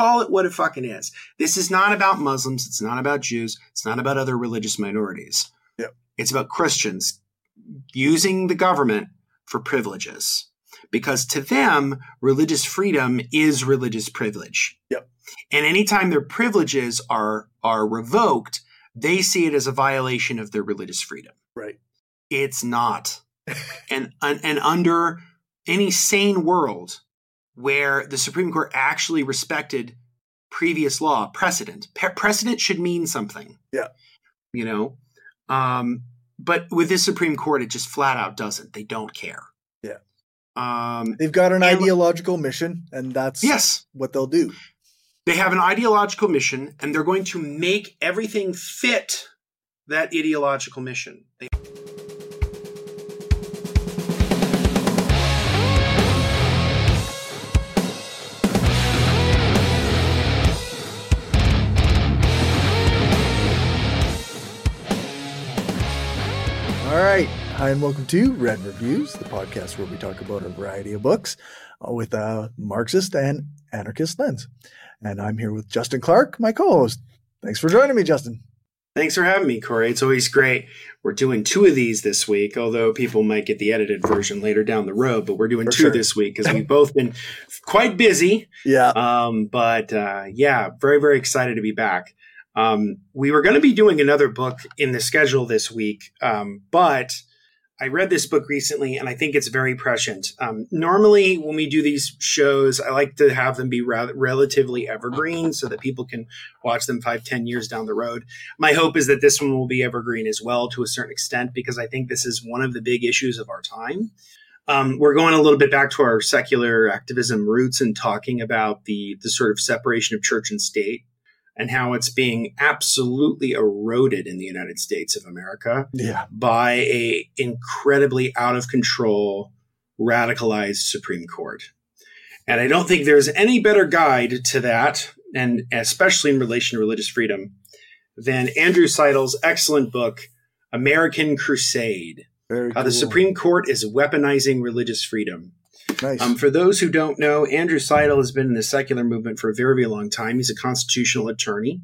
call it what it fucking is. This is not about Muslims. It's not about Jews. It's not about other religious minorities. Yep. It's about Christians using the government for privileges because to them, religious freedom is religious privilege. Yep. And anytime their privileges are are revoked, they see it as a violation of their religious freedom. Right. It's not. and and under any sane world where the Supreme Court actually respected previous law precedent, precedent should mean something. Yeah. You know, um, but with this Supreme Court, it just flat out doesn't. They don't care. Yeah. Um, They've got an ideological mission, and that's yes what they'll do. They have an ideological mission, and they're going to make everything fit that ideological mission. They- Hi, and welcome to Red Reviews, the podcast where we talk about a variety of books uh, with a Marxist and anarchist lens. And I'm here with Justin Clark, my co host. Thanks for joining me, Justin. Thanks for having me, Corey. It's always great. We're doing two of these this week, although people might get the edited version later down the road, but we're doing For two sure. this week because we've both been quite busy. Yeah. Um, but uh, yeah, very, very excited to be back. Um, we were going to be doing another book in the schedule this week, um, but I read this book recently and I think it's very prescient. Um, normally, when we do these shows, I like to have them be relatively evergreen so that people can watch them five, ten years down the road. My hope is that this one will be evergreen as well to a certain extent because I think this is one of the big issues of our time. Um, we're going a little bit back to our secular activism roots and talking about the the sort of separation of church and state and how it's being absolutely eroded in the United States of America Yeah. by a incredibly out of control radicalized Supreme Court. And I don't think there's any better guide to that, and especially in relation to religious freedom, than Andrew Seidel's excellent book, American Crusade Very How the. Supreme Court is Weaponizing Religious Freedom. Nice. Um, for those who don't know, Andrew Seidel has been in the secular movement for a very, very long time. He's a constitutional attorney.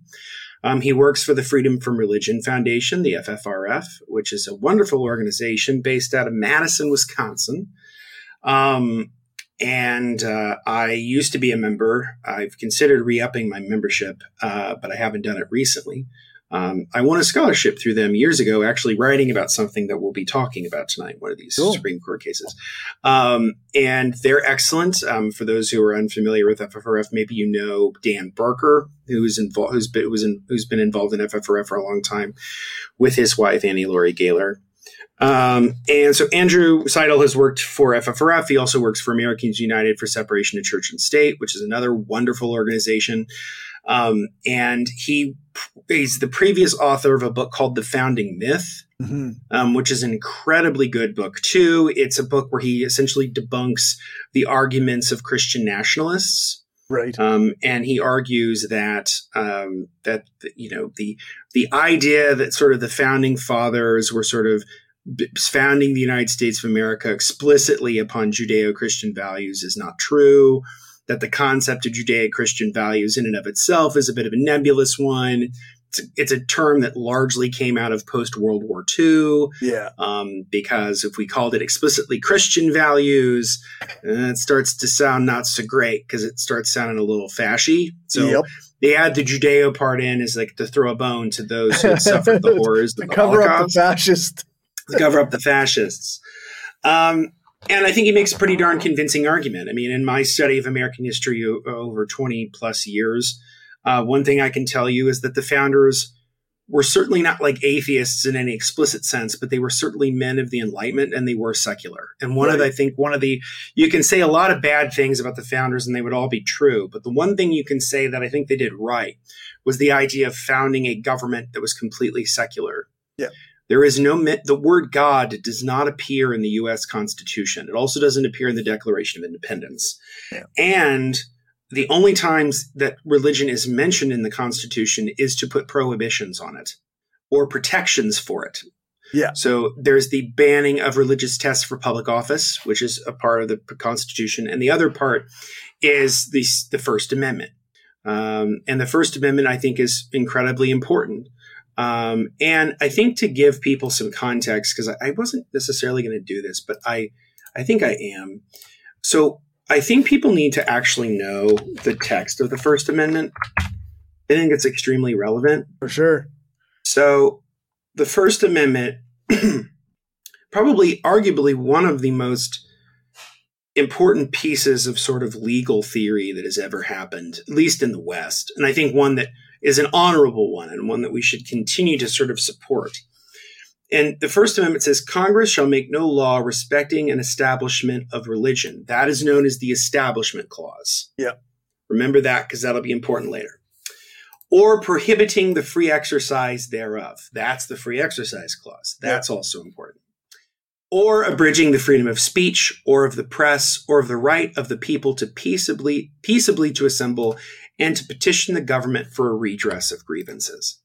Um, he works for the Freedom from Religion Foundation, the FFRF, which is a wonderful organization based out of Madison, Wisconsin. Um, and uh, I used to be a member. I've considered re upping my membership, uh, but I haven't done it recently. Um, I won a scholarship through them years ago, actually writing about something that we'll be talking about tonight, one of these Cool. Supreme Court cases. Um, and they're excellent. Um, for those who are unfamiliar with FFRF, maybe you know Dan Barker, who's involved, who's been, who's in, who's been involved in FFRF for a long time, with his wife Annie Laurie Gaylor. Um, and so Andrew Seidel has worked for FFRF. He also works for Americans United for Separation of Church and State, which is another wonderful organization. Um, and he he's the previous author of a book called The Founding Myth, Mhm. um, which is an incredibly good book too. It's a book where he essentially debunks the arguments of Christian nationalists. Right. Um, and he argues that um, that you know the the idea that sort of the founding fathers were sort of founding the United States of America explicitly upon Judeo-Christian values is not true. That the concept of Judeo-Christian values in and of itself is a bit of a nebulous one. It's a, it's a term that largely came out of post World War II Yeah. um, because if we called it explicitly Christian values, uh, it starts to sound not so great because it starts sounding a little fashy. So yep. they add the Judeo part in as like to throw a bone to those who suffered the horrors To of the cover up the Holocaust, fascist. to cover up the fascists. Um, and I think he makes a pretty darn convincing argument. I mean, in my study of American history o- over 20 plus years, uh, one thing I can tell you is that the founders were certainly not like atheists in any explicit sense, but they were certainly men of the Enlightenment and they were secular. And one of the, I think one of the, you can say a lot of bad things about the founders and they would all be true. But the one thing you can say that I think they did right was the idea of founding a government that was completely secular. Yeah. There is no, the word God does not appear in the US Constitution. It also doesn't appear in the Declaration of Independence. Yeah. And the only times that religion is mentioned in the Constitution is to put prohibitions on it or protections for it. Yeah. So there's the banning of religious tests for public office, which is a part of the Constitution, and the other part is the the First Amendment. Um, and the First Amendment, I think, is incredibly important. Um, and I think to give people some context, because I, I wasn't necessarily going to do this, but I, I think I am. So I think people need to actually know the text of the First Amendment. I think it's extremely relevant. For sure. So the First Amendment, probably arguably one of the most important pieces of sort of legal theory that has ever happened, at least in the West. And I think one that is an honorable one and one that we should continue to sort of support. And the First Amendment says Congress shall make no law respecting an establishment of religion. That is known as the Establishment Clause. Yeah. Remember that because that'll be important later. Or prohibiting the free exercise thereof. That's the Free Exercise Clause. That's yeah. also important or abridging the freedom of speech or of the press or of the right of the people to peaceably peaceably to assemble and to petition the government for a redress of grievances.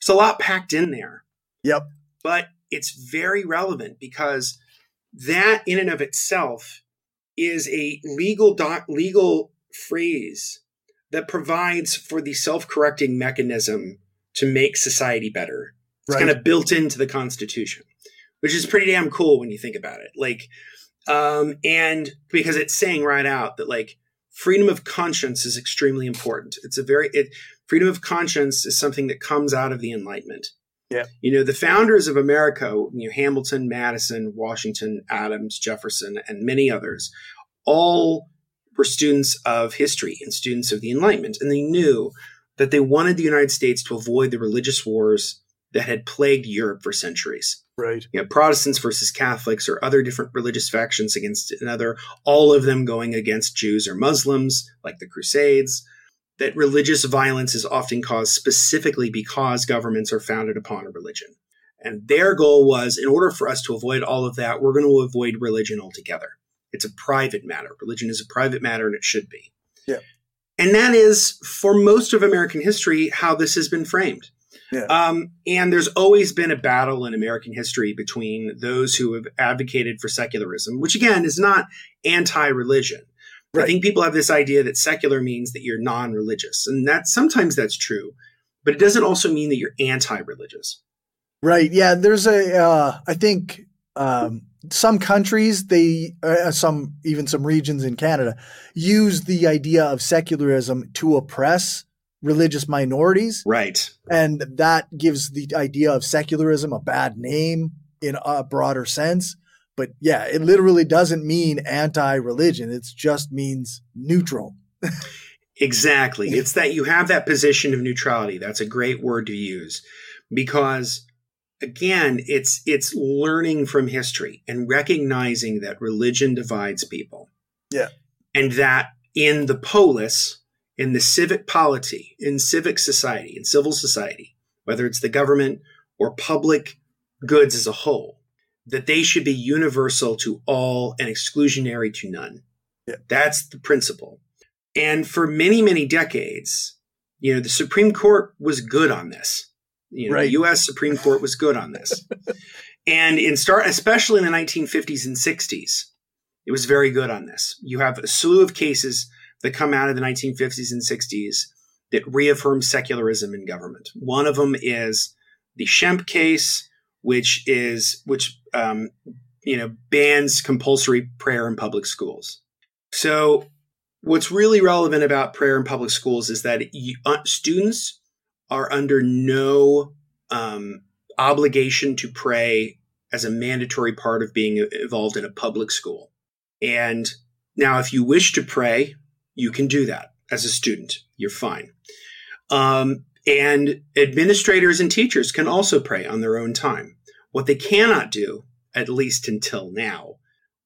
There's a lot packed in there. Yep. But it's very relevant because that in and of itself is a legal doc, legal phrase that provides for the self-correcting mechanism to make society better. It's right. kind of built into the Constitution which is pretty damn cool when you think about it. Like, um, and because it's saying right out that like freedom of conscience is extremely important. It's a very it freedom of conscience is something that comes out of the Enlightenment. Yeah. You know, the founders of America, you know, Hamilton, Madison, Washington, Adams, Jefferson, and many others, all were students of history and students of the Enlightenment. And they knew that they wanted the United States to avoid the religious wars that had plagued Europe for centuries. Right. You know, Protestants versus Catholics or other different religious factions against another, all of them going against Jews or Muslims, like the Crusades. That religious violence is often caused specifically because governments are founded upon a religion. And their goal was in order for us to avoid all of that, we're going to avoid religion altogether. It's a private matter. Religion is a private matter and it should be. Yeah. And that is, for most of American history, how this has been framed. Yeah. Um, and there's always been a battle in American history between those who have advocated for secularism, which again is not anti religion. Right. I think people have this idea that secular means that you're non religious. And that sometimes that's true, but it doesn't also mean that you're anti religious. Right. Yeah. There's a. Uh, I think um, some countries, they, uh, some, even some regions in Canada, use the idea of secularism to oppress religious minorities. Right. And that gives the idea of secularism a bad name in a broader sense. But yeah, it literally doesn't mean anti religion, it just means neutral. exactly. It's that you have that position of neutrality. That's a great word to use because again, it's it's learning from history and recognizing that religion divides people. Yeah. And that in the polis, in the civic polity, in civic society, in civil society, whether it's the government or public goods as a whole, that they should be universal to all and exclusionary to none. Yeah. That's the principle. And for many, many decades, you know, the Supreme Court was good on this. You know, right. the U.S. Supreme Court was good on this. and in start, especially in the 1950s and 60s, it was very good on this. You have a slew of cases that come out of the 1950s and 60s that reaffirm secularism in government. One of them is the Schempp case, which is which um, you know bans compulsory prayer in public schools. So, what's really relevant about prayer in public schools is that you, uh, students are under no um, obligation to pray as a mandatory part of being involved in a public school. And now, if you wish to pray you can do that as a student. You're fine. Um, and administrators and teachers can also pray on their own time. What they cannot do, at least until now,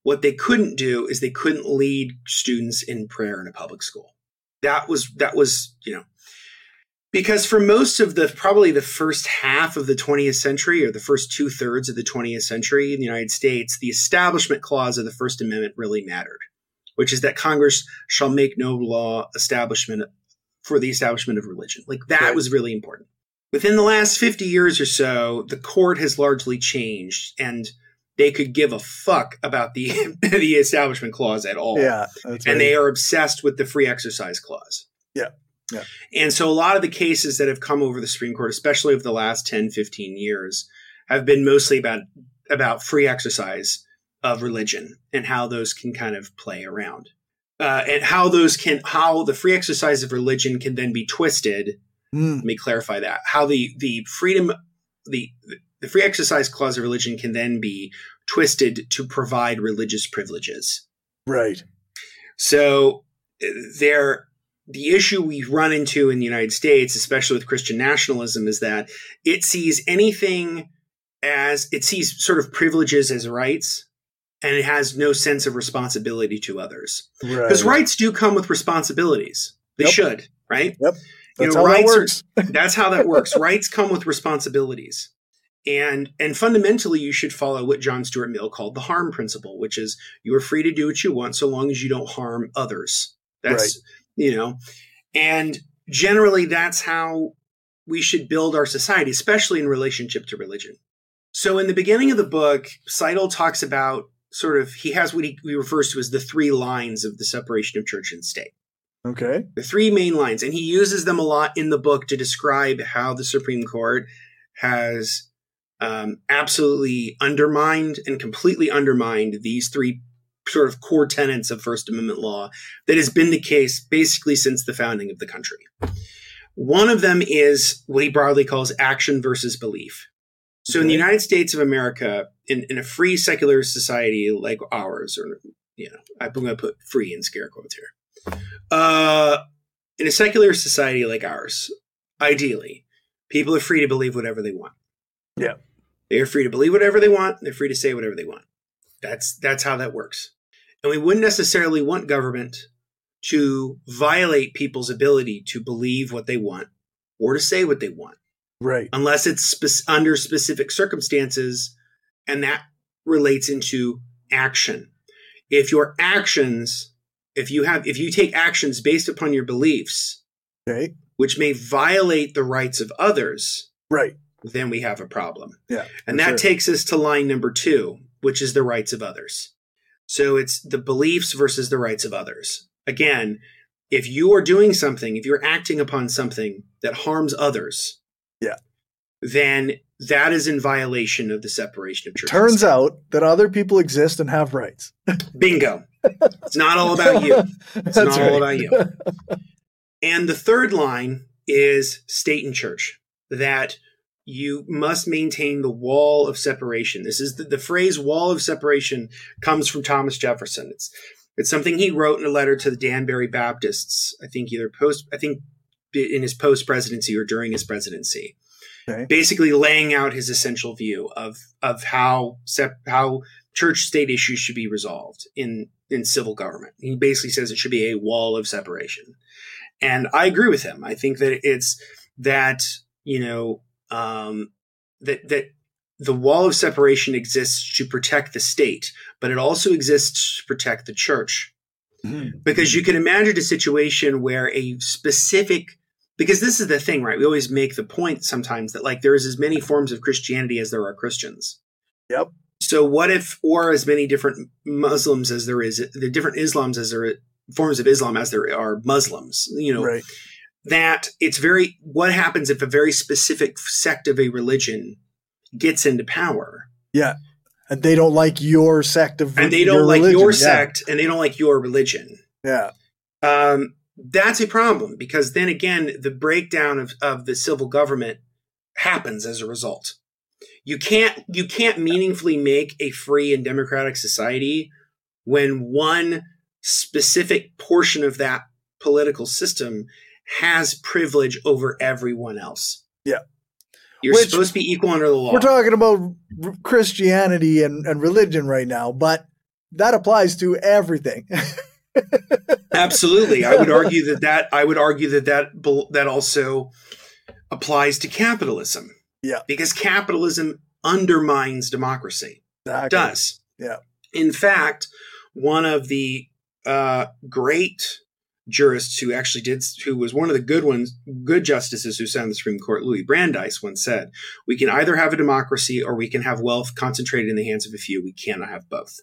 what they couldn't do is they couldn't lead students in prayer in a public school. That was that was you know because for most of the probably the first half of the 20th century or the first two thirds of the 20th century in the United States, the Establishment Clause of the First Amendment really mattered which is that Congress shall make no law establishment for the establishment of religion. Like that right. was really important. Within the last 50 years or so, the court has largely changed and they could give a fuck about the the establishment clause at all. Yeah. and they are obsessed with the free exercise clause. Yeah. Yeah. And so a lot of the cases that have come over the Supreme Court, especially over the last 10, 15 years, have been mostly about about free exercise of religion and how those can kind of play around. Uh, and how those can how the free exercise of religion can then be twisted. Mm, Let me clarify that. How the the freedom the the free exercise clause of religion can then be twisted to provide religious privileges. right. So uh, there, the issue we run into in the United States, especially with Christian nationalism, is that it sees anything as it sees sort of privileges as rights, and it has no sense of responsibility to others. Right. Because rights do come with responsibilities. They Yep. should, right? Yep. You That's know, how that rights are- works. That's how that works. rights come with responsibilities. And and fundamentally you should follow what John Stuart Mill called the harm principle, which is you are free to do what you want so long as you don't harm others. That's you know, and generally that's how we should build our society, especially in relationship to religion. So in the beginning of the book, Seidel talks about sort of he has what he, he refers to as the three lines of the separation of church and state Okay. the three main lines, and he uses them a lot in the book to describe how the Supreme Court has um, absolutely undermined and completely undermined these three sort of core tenets of First Amendment law that has been the case basically since the founding of the country. One of them is what he broadly calls action versus belief. So in the United States of America, in, in a free secular society like ours, or you know, I'm going to put free in scare quotes here. Uh, in a secular society like ours, ideally, people are free to believe whatever they want. Yeah. They are free to believe whatever they want. They're free to say whatever they want. That's that's how that works. And we wouldn't necessarily want government to violate people's ability to believe what they want or to say what they want Right. unless it's spe- under specific circumstances and that relates into action if your actions if you have if you take actions based upon your beliefs Okay. which may violate the rights of others Right. then we have a problem Yeah. and that sure. takes us to line number 2 which is the rights of others so it's the beliefs versus the rights of others again if you are doing something if you're acting upon something that harms others Yeah. then that is in violation of the separation of church. Turns out that other people exist and have rights. bingo. It's not all about you. It's not all about you. And the third line is state and church that you must maintain the wall of separation. This is the, the phrase wall of separation comes from Thomas Jefferson. It's it's something he wrote in a letter to the Danbury Baptists. I think either post I think in his post presidency or during his presidency. Okay. Basically laying out his essential view of of how sep- how church state issues should be resolved in in civil government. He basically says it should be a wall of separation. And I agree with him. I think that it's that, you know, um, that, that the wall of separation exists to protect the state, but it also exists to protect the church. Mhm. Because you can imagine a situation where a specific, because this is the thing, right? We always make the point sometimes that like there's as many forms of Christianity as there are Christians. Yep. So what if, or as many different Muslims as there is, the different Islams as there are forms of Islam as there are Muslims, you know, right. that it's very, what happens if a very specific sect of a religion gets into power Yeah. And they don't like your sect of and they don't like religion. your Yeah. sect and they don't like your religion? Yeah. um, that's a problem because then again, the breakdown of, of the civil government happens as a result. You can't you can't meaningfully make a free and democratic society when one specific portion of that political system has privilege over everyone else. Yeah. You're Which- supposed to be equal under the law. We're talking about Christianity and, and religion right now, but that applies to everything. Absolutely, I would argue that that I would argue that that that also applies to capitalism. Yeah. because capitalism undermines democracy. Exactly. Does Yeah. In fact, one of the uh, great jurists who actually did, who was one of the good ones, good justices who sat on the Supreme Court, Louis Brandeis, once said, "We can either have a democracy or we can have wealth concentrated in the hands of a few. We cannot have both."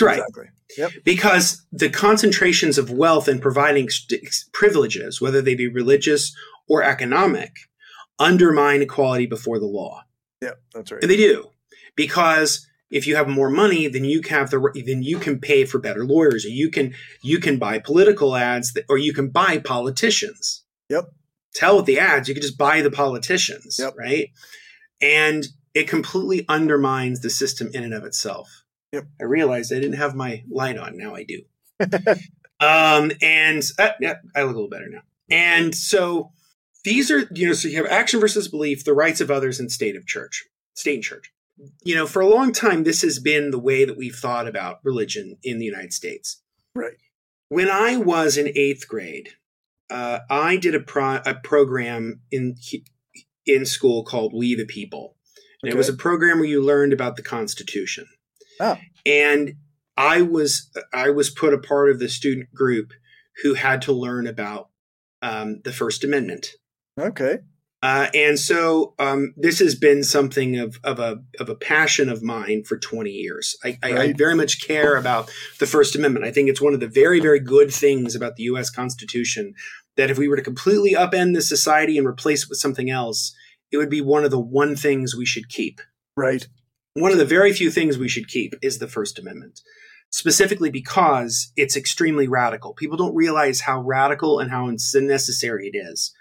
Yeah. He's right. Exactly. Yep. Because the concentrations of wealth and providing privileges, whether they be religious or economic, undermine equality before the law. Yep, that's right. And they do. Because if you have more money, then you can have the then you can pay for better lawyers, or you can you can buy political ads, that, or you can buy politicians. Yep. Tell with the ads, you can just buy the politicians, Yep. right? And it completely undermines the system in and of itself. Yep. I realized I didn't have my light on. Now I do. um, and uh, yeah, I look a little better now. And so these are, you know, so you have action versus belief, the rights of others, and state of church, state and church. You know, for a long time, this has been the way that we've thought about religion in the United States. Right. When I was in eighth grade, uh, I did a, pro- a program in in school called We the People. And It was a program where you learned about the Constitution. Oh. And I was I was put a part of the student group who had to learn about um, the First Amendment. Okay. Uh, and so um, this has been something of, of a of a passion of mine for 20 years. I, I, I very much care about the First Amendment. I think it's one of the very very good things about the U.S. Constitution that if we were to completely upend the society and replace it with something else, it would be one of the one things we should keep. Right. One of the very few things we should keep is the First Amendment, specifically because it's extremely radical. People don't realize how radical and how unnecessary it is.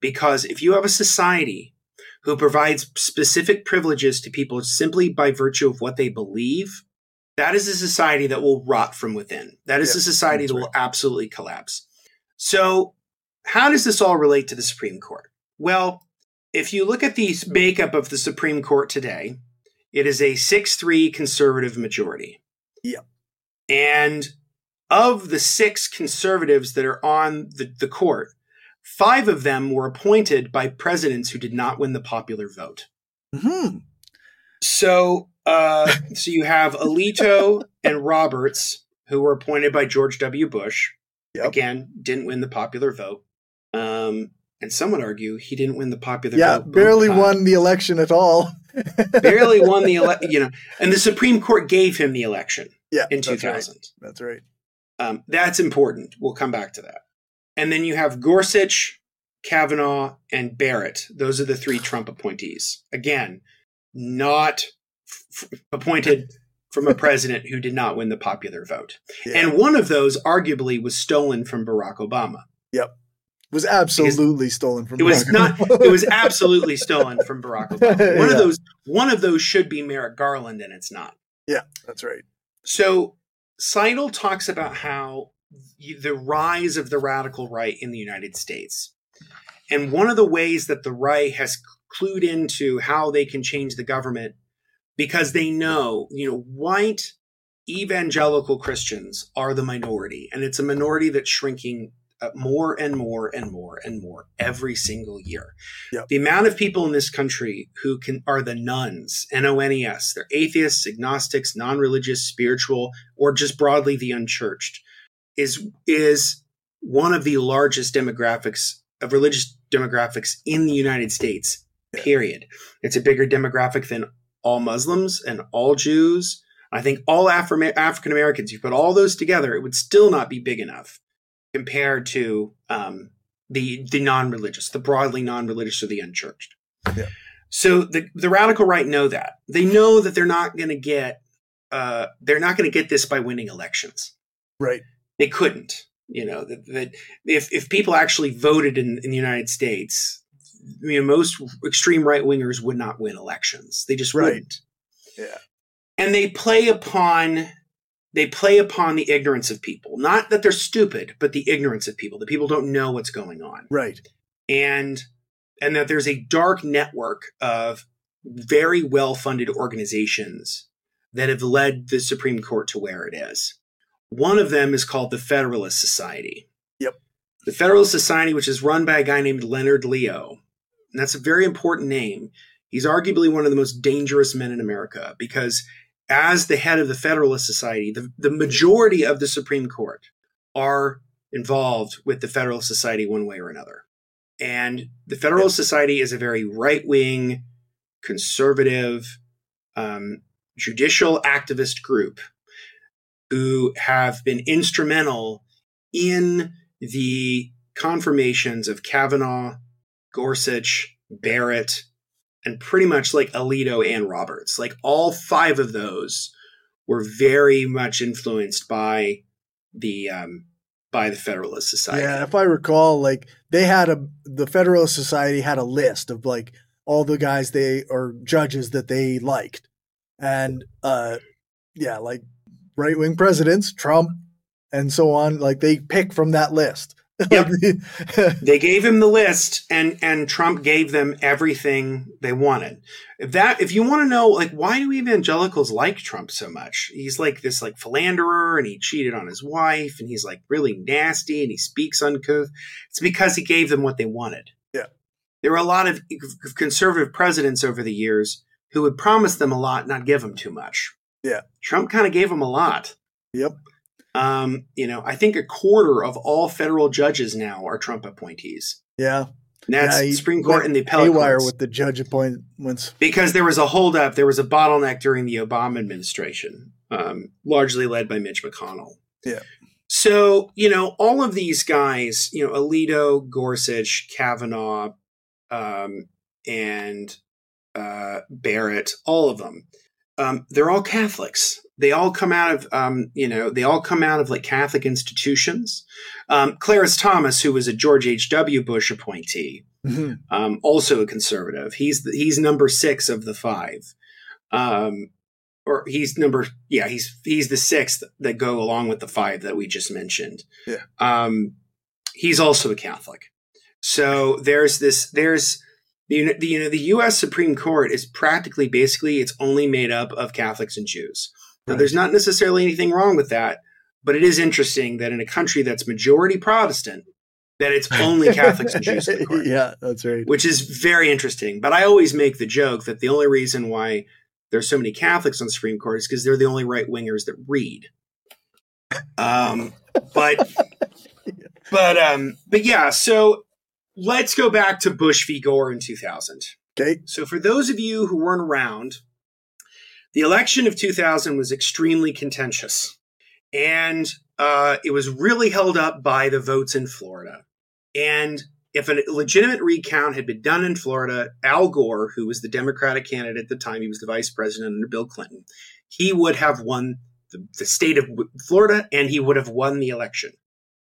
Because if you have a society who provides specific privileges to people simply by virtue of what they believe, that is a society that will rot from within. That is Yeah, a society that will absolutely collapse. So, how does this all relate to the Supreme Court? Well, if you look at the makeup of the Supreme Court today, it is a 6 3 conservative majority. Yep. And of the six conservatives that are on the, the court, five of them were appointed by presidents who did not win the popular vote. Hmm. So, uh, so you have Alito and Roberts, who were appointed by George W. Bush. Yep. Again, didn't win the popular vote. Um, and some would argue he didn't win the popular Yeah, vote. both barely won the election at all. barely won the election. You know, and the Supreme Court gave him the election Yeah, in that's right. 2000. That's right. Um, that's important. We'll come back to that. And then you have Gorsuch, Kavanaugh, and Barrett. Those are the three Trump appointees. Again, not f- appointed from a president who did not win the popular vote. Yeah. And one of those arguably was stolen from Barack Obama. Was absolutely stolen from It was not Obama. it was absolutely stolen from Barack Obama. One Yeah. of those one of those should be Merrick Garland and it's not. Yeah, that's right. So Seidel talks about how the rise of the radical right in the United States. And one of the ways that the right has clued into how they can change the government because they know, you know, white evangelical Christians are the minority and it's a minority that's shrinking Uh, more and more and more and more every single year. Yep. The amount of people in this country who can are the nones, N O N E S, they're atheists, agnostics, non-religious, spiritual, or just broadly the unchurched, is is one of the largest demographics of religious demographics in the United States. Period. It's a bigger demographic than all Muslims and all Jews. I think all Afri- African Americans. You put all those together, it would still not be big enough compared to um, the the non-religious, the broadly non-religious or the unchurched. Yeah. So the the radical right know that they know that they're not going to get uh, they're not going to get this by winning elections. Right. They couldn't. You know that, that if if people actually voted in, in the United States, you know, most extreme right wingers would not win elections. They just Right. wouldn't. Yeah. And they play upon they play upon the ignorance of people. Not that they're stupid, but the ignorance of people. The people don't know what's going on. Right. And and that there's a dark network of very well-funded organizations that have led the Supreme Court to where it is. One of them is called the Federalist Society. Yep. The Federalist Society, which is run by a guy named Leonard Leo. And that's a very important name. He's arguably one of the most dangerous men in America because as the head of the Federalist Society, the, the majority of the Supreme Court are involved with the Federalist Society one way or another. And the Federalist Society is a very right wing, conservative, um, judicial activist group. who have been instrumental in the confirmations of Kavanaugh, Gorsuch, Barrett, and pretty much like Alito and Roberts. Like all five of those were very much influenced by the um, by the Federalist Society. Yeah, if I recall, like they had a the Federalist Society had a list of like all the guys they or judges that they liked, and uh, yeah, like right wing presidents, Trump, and so on. Like they pick from that list. Yep. they gave him the list and and Trump gave them everything they wanted. If that if you want to know like why do evangelicals like Trump so much? He's like this like philanderer and he cheated on his wife and he's like really nasty and he speaks uncouth. It's because he gave them what they wanted. Yeah. There were a lot of conservative presidents over the years who would promise them a lot, not give them too much. Yeah. Trump kind of gave them a lot. Yep. Um, you know, I think a quarter of all federal judges now are Trump appointees. Yeah. And that's yeah, Supreme Court and the appellate wire courts. with the judge appointments. Because there was a holdup, there was a bottleneck during the Obama administration, um, largely led by Mitch McConnell. Yeah. So, you know, all of these guys, you know, Alito, Gorsuch, Kavanaugh, um, and uh, Barrett, all of them, um, they're all Catholics. They all come out of, um, you know, they all come out of like Catholic institutions. Um, Clarence Thomas, who was a George H. W. Bush appointee, mm-hmm. um, also a conservative. He's the, he's number six of the five, um, or he's number yeah he's he's the sixth that go along with the five that we just mentioned. Yeah. Um, he's also a Catholic. So there's this there's the, the, you know the U.S. Supreme Court is practically basically it's only made up of Catholics and Jews. Now, Right. there's not necessarily anything wrong with that, but it is interesting that in a country that's majority Protestant, that it's only Catholics and Jews. in the court, yeah, that's right. Which is very interesting. But I always make the joke that the only reason why there's so many Catholics on the Supreme Court is because they're the only right wingers that read. Um, but but um, but yeah. So let's go back to Bush v. Gore in 2000. Okay. So, for those of you who weren't around, the election of 2000 was extremely contentious. And uh, it was really held up by the votes in Florida. And if a legitimate recount had been done in Florida, Al Gore, who was the Democratic candidate at the time, he was the vice president under Bill Clinton, he would have won the, the state of Florida and he would have won the election.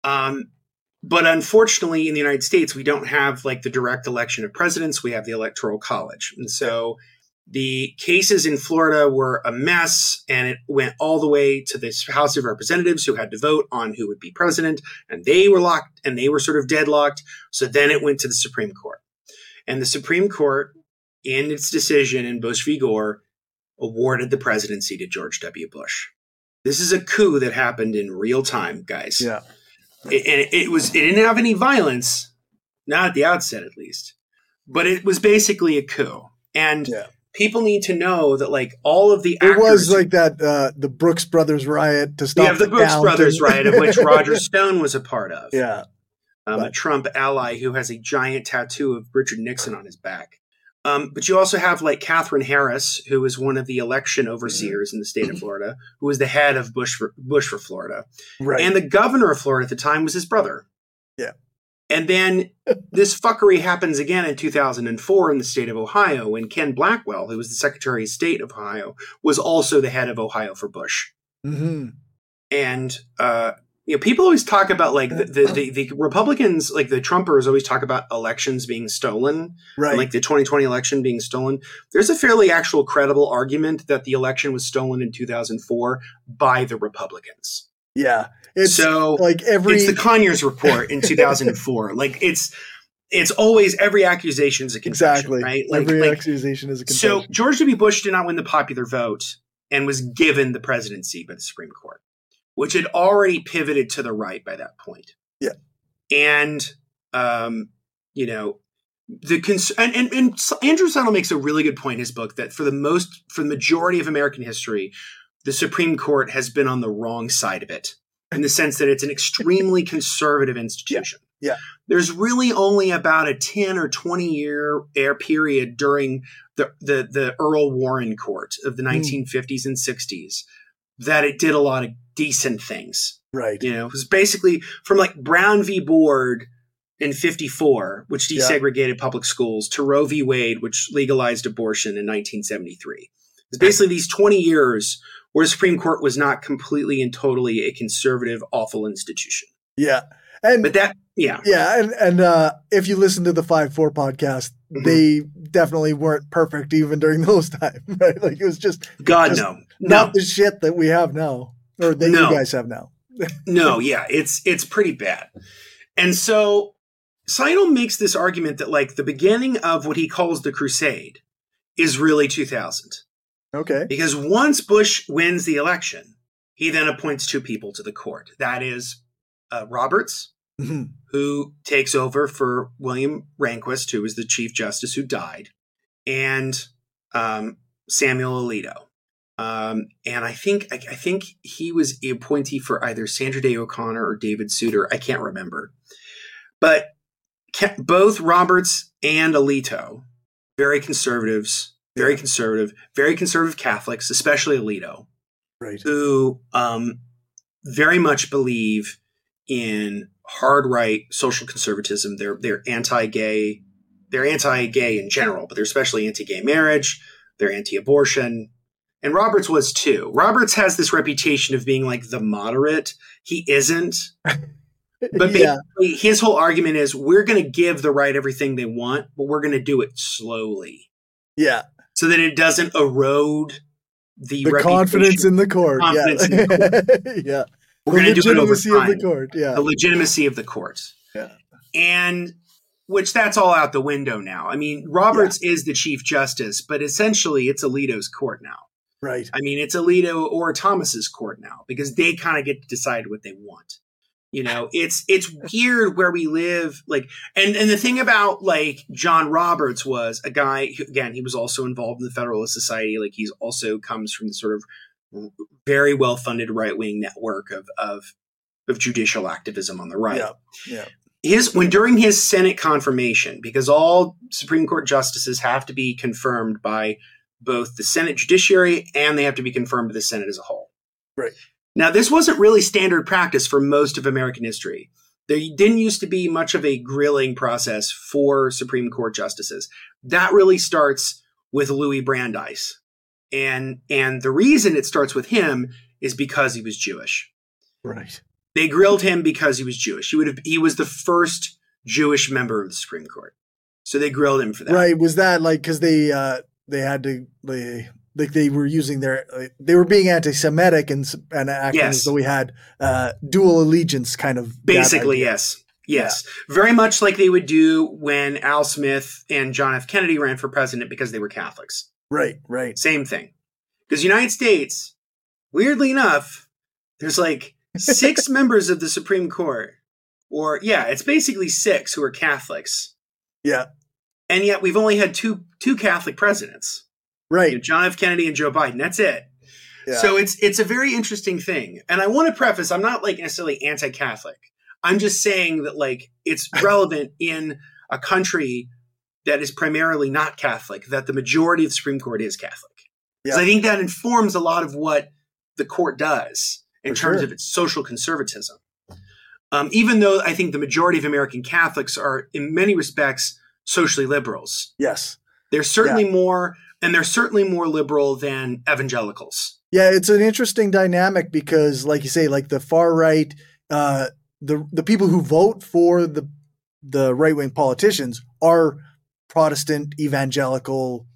Um, but unfortunately, in the United States, we don't have like the direct election of presidents. We have the electoral college. And so the cases in Florida were a mess and it went all the way to the House of Representatives who had to vote on who would be president. And they were locked and they were sort of deadlocked. So then it went to the Supreme Court. And the Supreme Court, in its decision in Bush v. Gore, awarded the presidency to George W. Bush. This is a coup that happened in real time, guys Yeah. it, and it was it didn't have any violence, not at the outset at least, but it was basically a coup. And Yeah. People need to know that like all of the It was like that uh the Brooks Brothers riot to stop have the Brooks count Brothers riot, of which Roger Stone was a part of. yeah. um, a Trump ally who has a giant tattoo of Richard Nixon on his back. Um, but you also have like Katherine Harris, who was one of the election overseers in the state of Florida, who was the head of Bush for, Bush for Florida. Right. And the governor of Florida at the time was his brother. Yeah. And then this fuckery happens again in 2004 in the state of Ohio when Ken Blackwell, who was the Secretary of State of Ohio, was also the head of Ohio for Bush. hmm And uh, you know, people always talk about like the, the, the, the Republicans, like the Trumpers, always talk about elections being stolen, Right. like the 2020 election being stolen. There's a fairly actual credible argument that the election was stolen in 2004 by the Republicans. yeah. It's so like every it's the Conyers report in 2004. like it's it's always every accusation is a contention, exactly right? Like, every like accusation is a so. George W. Bush did not win the popular vote and was given the presidency by the Supreme Court, which had already pivoted to the right by that point. Yeah. and um, you know the cons- and, and, and Andrew Seidel makes a really good point in his book that for the most for the majority of American history, the Supreme Court has been on the wrong side of it in the sense that it's an extremely conservative institution. Yeah. There's really only about a 10 or 20 year air period during the, the, the Earl Warren court of the Hmm. 1950s and 60s that it did a lot of decent things. Right. You know, it was basically from like Brown v. Board in 54, which Yeah. desegregated public schools, to Roe v. Wade, which legalized abortion in 1973. It's basically these 20 years where the Supreme Court was not completely and totally a conservative, awful institution. Yeah. And But that, yeah, yeah, and and uh, if you listen to the Five Four podcast, Mhm. they definitely weren't perfect even during those times, right? Like it was just God, Just no. No, not the shit that we have now, or that No. you guys have now. no, yeah, it's it's pretty bad. And so Seidel makes this argument that like the beginning of what he calls the crusade is really 2000. Okay. Because once Bush wins the election, he then appoints two people to the court. That is uh, Roberts, Mhm. who takes over for William Rehnquist, who was the Chief Justice who died, and um, Samuel Alito. Um, and I think I, I think he was the appointee for either Sandra Day O'Connor or David Souter. I can't remember, but both Roberts and Alito, very conservatives, very conservative, very conservative Catholics, especially Alito Right. who um, very much believe in hard right social conservatism. They're they're anti-gay. They're anti-gay in general, but they're especially anti-gay marriage. They're anti-abortion. And Roberts was too. Roberts has this reputation of being like the moderate. He isn't. But yeah. his whole argument is we're going to give the right everything they want, but we're going to do it slowly Yeah. So that it doesn't erode the, The confidence in the court. Confidence yeah. in the yeah. We're going to do it over legitimacy of the court. Yeah. the legitimacy of the court. Yeah. And which that's all out the window now. I mean, Roberts is the chief justice, but essentially it's Alito's court now. Right. I mean, it's Alito or Thomas's court now because they kind of get to decide what they want. You know, it's it's weird where we live. Like, and and the thing about like John Roberts was a guy. Who, again, he was also involved in the Federalist Society. Like, he's also comes from the sort of very well funded right wing network of of of judicial activism on the right. Yeah. Yeah. His when during his Senate confirmation, because all Supreme Court justices have to be confirmed by both the Senate Judiciary and they have to be confirmed by the Senate as a whole. Right. Now, this wasn't really standard practice for most of American history. There didn't used to be much of a grilling process for Supreme Court justices. That really starts with Louis Brandeis. And and the reason it starts with him is because he was Jewish. Right. They grilled him because he was Jewish. He would have he was the first Jewish member of the Supreme Court. So they grilled him for that. Right. Was that like because they uh they had to they like they were using their uh, they were being anti-Semitic and and acting Yes. as though we had uh dual allegiance kind of Basically, yes. Yes. Very much like they would do when Al Smith and John F. Kennedy ran for president because they were Catholics. Right. Right. Same thing. Because United States, weirdly enough, there's like six members of the Supreme Court, or yeah, it's basically six who are Catholics, Yeah. and yet we've only had two two Catholic presidents, you know, Right. John F. Kennedy and Joe Biden. That's it. Yeah. So it's it's a very interesting thing, and I want to preface: I'm not like necessarily anti-Catholic. I'm just saying that like it's relevant in a country that is primarily not Catholic, that the majority of the Supreme Court is Catholic. Yeah. I think that informs a lot of what the court does in For terms sure. of its social conservatism. Um, even though I think the majority of American Catholics are, in many respects, socially liberals, yes. they're certainly more, and they're certainly more liberal than evangelicals. Yeah, it's an interesting dynamic because, like you say, like the far right, uh, the the people who vote for the the right wing politicians are Protestant evangelical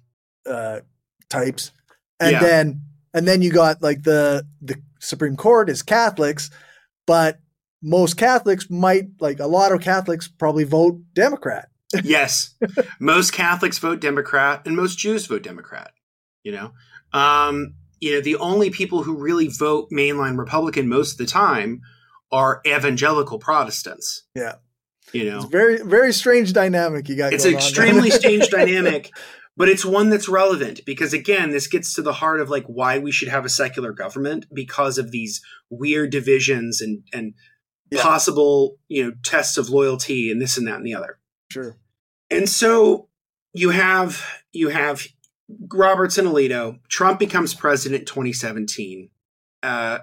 uh, types, and Yeah. then and then you got like the the Supreme Court is Catholics, but most Catholics might like a lot of Catholics probably vote Democrat. Yes most catholics vote democrat and most jews vote democrat you know um you know the only people who really vote mainline republican most of the time are evangelical protestants Yeah. you It's know very very strange dynamic you got. it's an extremely strange dynamic but it's one that's relevant because again this gets to the heart of like why we should have a secular government because of these weird divisions and and Yeah. possible you know tests of loyalty and this and that and the other Sure. and so you have you have Roberts and Alito. Trump becomes president in 2017. Uh,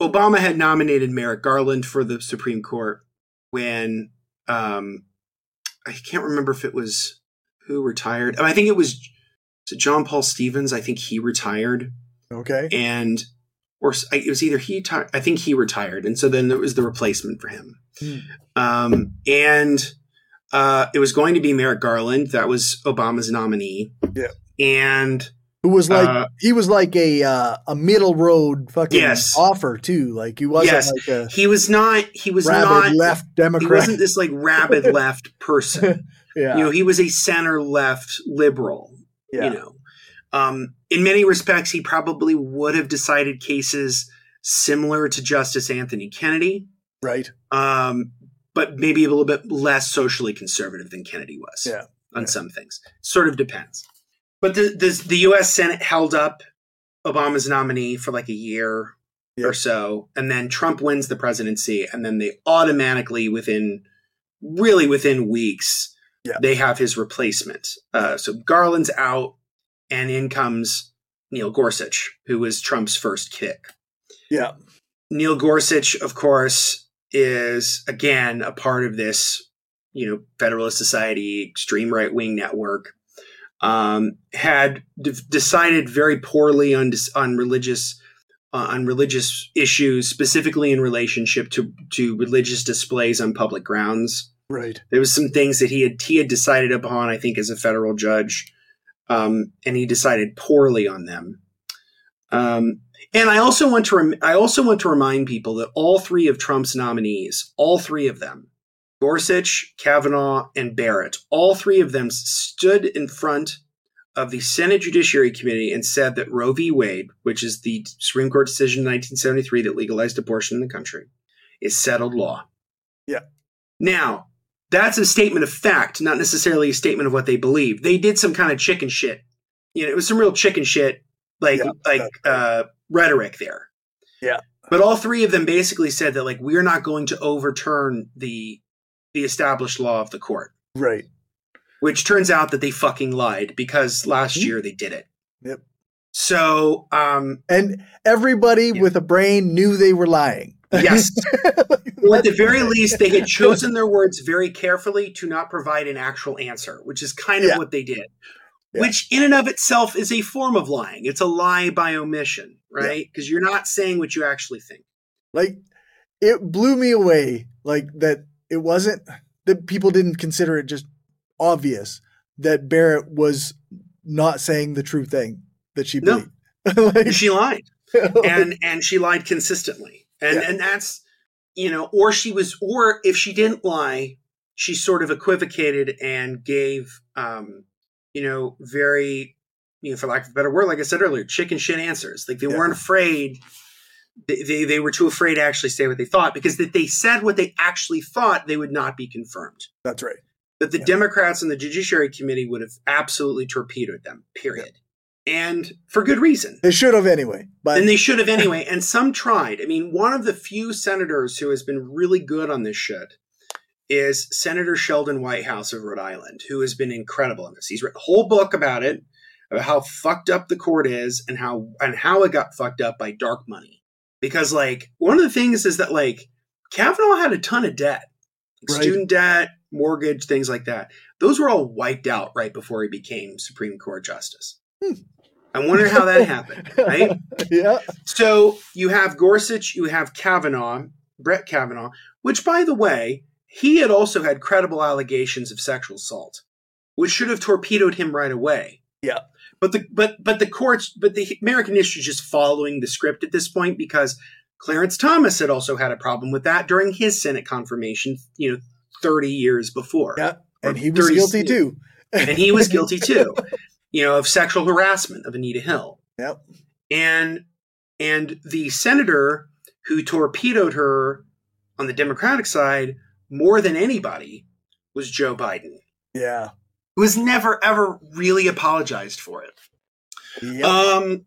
Obama had nominated Merrick Garland for the Supreme Court when um, I can't remember if it was who retired. I think it was, was it John Paul Stevens. I think he retired. Okay. And or it was either he. I think he retired, and so then there was the replacement for him. Hmm. Um, and uh, it was going to be Merrick Garland. That was Obama's nominee. Yeah. And who was like uh, he was like a uh, a middle road fucking yes. offer too. Like he wasn't yes. like a he was not he was not left Democrat. He wasn't this like rabid left person. yeah. You know, he was a center left liberal. Yeah. You know. Um, in many respects, he probably would have decided cases similar to Justice Anthony Kennedy. Right. Um, but maybe a little bit less socially conservative than Kennedy was. Yeah. On yeah. some things. Sort of depends. But the, the, the U.S. Senate held up Obama's nominee for like a year yeah. or so, and then Trump wins the presidency, and then they automatically, within really within weeks, they have his replacement. Uh, so Garland's out, and in comes Neil Gorsuch, who was Trump's first kick. Yeah. Neil Gorsuch, of course, is again a part of this, you know, Federalist Society, extreme right wing network um, had d- decided very poorly on on religious uh, on religious issues, specifically in relationship to to religious displays on public grounds. Right. There was some things that he had he had decided upon, I think, as a federal judge, um, and he decided poorly on them. Um, and I also want to rem- I also want to remind people that all three of Trump's nominees, all three of them, Gorsuch, Kavanaugh, and Barrett, all three of them stood in front of the Senate Judiciary Committee and said that Roe v. Wade, which is the Supreme Court decision in 1973 that legalized abortion in the country, is settled law. Yeah. Now, that's a statement of fact, not necessarily a statement of what they believe. They did some kind of chicken shit. You know, it was some real chicken shit, like Yeah, like exactly. uh, rhetoric there. Yeah. But all three of them basically said that like we're not going to overturn the the established law of the court, Right. which turns out that they fucking lied because last Mhm. year they did it. Yep. So, um, And everybody Yeah. with a brain knew they were lying. yes, or at the very least, they had chosen their words very carefully to not provide an actual answer, which is kind of Yeah. what they did. Yeah. Which, in and of itself, is a form of lying. It's a lie by omission, right? Because you're not saying what you actually think. like it blew me away like that it wasn't that people didn't consider it just obvious that Barrett was not saying the true thing that she No. like, She lied. and and she lied consistently and Yeah. and that's you know or she was or if she didn't lie she sort of equivocated and gave um you know very you know for lack of a better word like i said earlier chicken shit answers like they Yeah. weren't afraid they, they they were too afraid to actually say what they thought because if they said what they actually thought they would not be confirmed That's right. that the Yeah. democrats and the judiciary committee would have absolutely torpedoed them period and for good reason They should have anyway. But and they should have anyway. And some tried. I mean, one of the few senators who has been really good on this shit is Senator Sheldon Whitehouse of Rhode Island, who has been incredible on this. He's written a whole book about it, about how fucked up the court is and how and how it got fucked up by dark money. Because like one of the things is that like Kavanaugh had a ton of debt, like Right. student debt, mortgage, things like that. Those were all wiped out right before he became Supreme Court justice. Hmm. I wonder how that happened, right? yeah. So you have Gorsuch, you have Kavanaugh, Brett Kavanaugh, which, by the way, he had also had credible allegations of sexual assault, which should have torpedoed him right away. Yeah. But the but but the courts, but the American history is just following the script at this point because Clarence Thomas had also had a problem with that during his Senate confirmation, you know, thirty years before, Yeah. And he was 30 guilty too. and he was guilty too, you know, of sexual harassment of Anita Hill Yep. and and the senator who torpedoed her on the democratic side more than anybody was joe biden Yeah. who has never ever really apologized for it Yep. um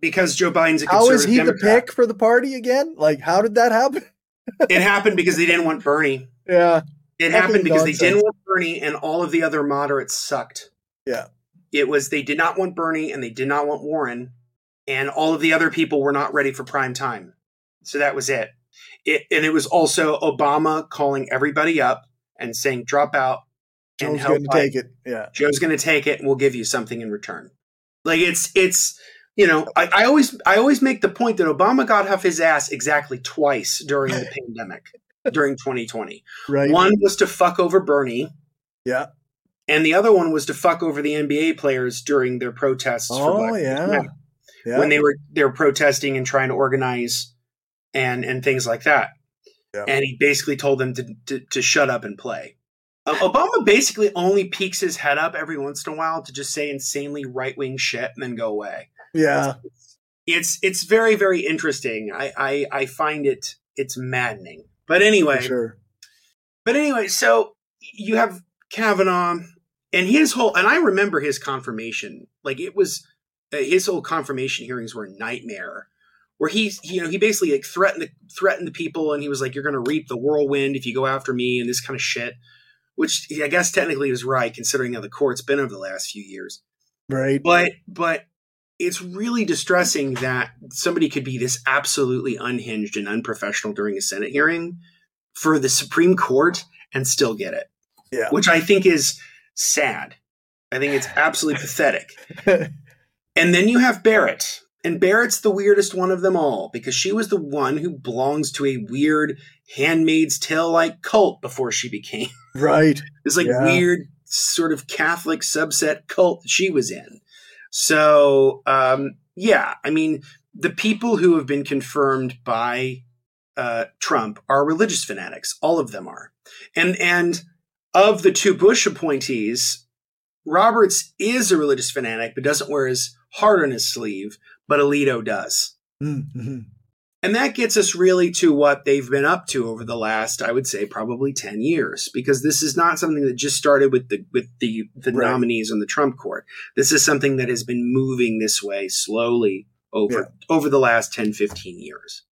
because joe biden's a how is he the pick for the party again? Like, how did that happen? it happened because they didn't want bernie Yeah. it happened because they didn't want bernie and all of the other moderates sucked Yeah. it was they did not want bernie and they did not want warren and all of the other people were not ready for prime time So that was it. It. And it was also Obama calling everybody up and saying, drop out. Joe's going to take it. Yeah. Joe's going to take it and we'll give you something in return. Like it's, it's, you know, I, I always, I always make the point that Obama got off his ass exactly twice during the pandemic, during 2020. Right. One was to fuck over Bernie. Yeah. And the other one was to fuck over the NBA players during their protests. Oh, yeah. yeah. When they were, they were protesting and trying to organize and, and things like that. Yeah. And he basically told them to, to, to shut up and play. Uh, Obama basically only peeks his head up every once in a while to just say insanely right wing shit and then go away. Yeah, it's, it's it's very very interesting. I I, I find it it's maddening. But anyway, sure. But anyway, so you have Kavanaugh and his whole and I remember his confirmation. Like it was uh, his whole confirmation hearings were a nightmare where he's you know he basically like threatened the, threatened the people and he was like you're going to reap the whirlwind if you go after me and this kind of shit which I guess technically was right considering how the court's been over the last few years. Right. But but it's really distressing that somebody could be this absolutely unhinged and unprofessional during a senate hearing for the supreme court and still get it. Yeah. Which i think is sad. I think it's absolutely pathetic. And then you have barrett and Barrett's the weirdest one of them all because she was the one who belongs to a weird Handmaid's Tale like cult before she became. Right. This like Yeah. weird sort of Catholic subset cult she was in. So, um, yeah, I mean, the people who have been confirmed by uh, Trump are religious fanatics. All of them are. And, and of the two Bush appointees, Roberts is a religious fanatic, but doesn't wear his heart on his sleeve, but Alito does. Mm-hmm. And that gets us really to what they've been up to over the last, I would say, probably ten years, because this is not something that just started with the with the the Right. nominees on the Trump court. This is something that has been moving this way slowly over over the last 10, 15 years.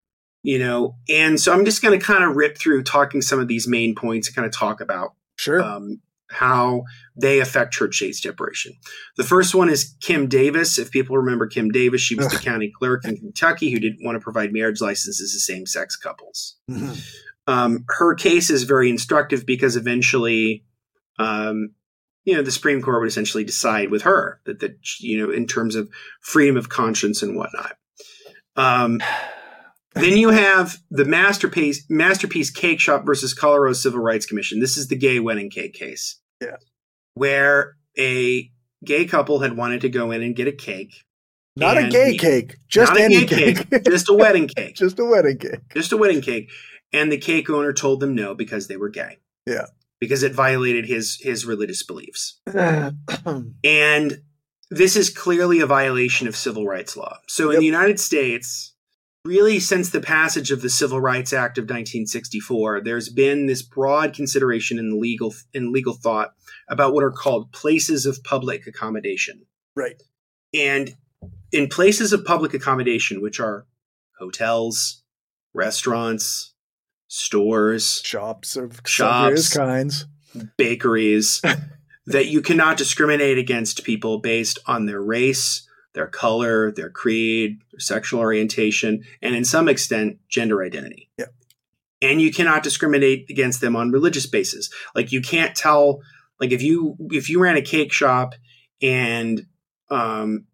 You know, and so I'm just going to kind of rip through talking some of these main points and kind of talk about Sure. um, how they affect church state separation. The first one is Kim Davis. If people remember Kim Davis, she was the county clerk in Kentucky who didn't want to provide marriage licenses to same sex couples. Mhm. Um, her case is very instructive because eventually, um, you know, the Supreme Court would essentially decide with her that, that you know, in terms of freedom of conscience and whatnot. Um, then you have the masterpiece masterpiece cake shop versus Colorado Civil Rights Commission. This is the gay wedding cake case. Yeah. Where a gay couple had wanted to go in and get a cake. Not a gay he- cake, just not a any gay cake. just a wedding cake. just a wedding cake. Just a wedding cake. And the cake owner told them no because they were gay. Yeah. Because it violated his his religious beliefs. And this is clearly a violation of civil rights law. So in Yep. the United States, really since the passage of the Civil Rights Act of 1964, there's been this broad consideration in legal in legal thought about what are called places of public accommodation. right. And in places of public accommodation, which are hotels, restaurants, stores, Shops of Shops. various kinds. bakeries, that you cannot discriminate against people based on their race, their color, their creed, their sexual orientation, and in some extent, gender identity. Yeah. And you cannot discriminate against them on religious basis. Like you can't tell, like if you if you ran a cake shop and um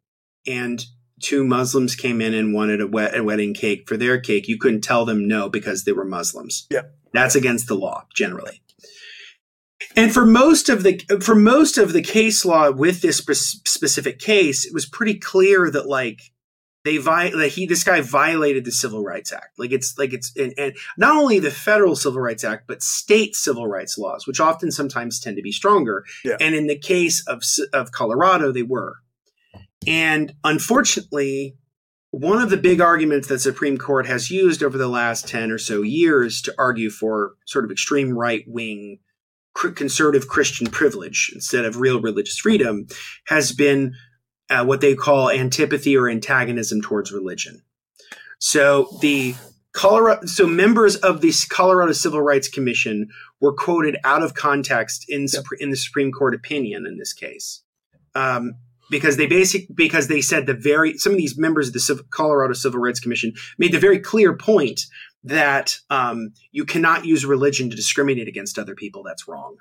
and two Muslims came in and wanted a, wed- a wedding cake for their cake, you couldn't tell them no because they were Muslims. Yeah. That's against the law generally. And for most of the for most of the case law with this specific case, it was pretty clear that like they vi- like he this guy violated the Civil Rights Act. Like it's like it's and, and not only the federal Civil Rights Act, but state civil rights laws, which often sometimes tend to be stronger. Yeah. And in the case of of Colorado, they were. And unfortunately, one of the big arguments that Supreme Court has used over the last 10 or so years to argue for sort of extreme right wing conservative Christian privilege instead of real religious freedom has been uh, what they call antipathy or antagonism towards religion. So the Colorado, so members of the Colorado Civil Rights Commission were quoted out of context in, Supre- in the Supreme Court opinion in this case. Um, because they basic because they said the very some of these members of the Colorado Civil Rights Commission made the very clear point that um, you cannot use religion to discriminate against other people. That's wrong.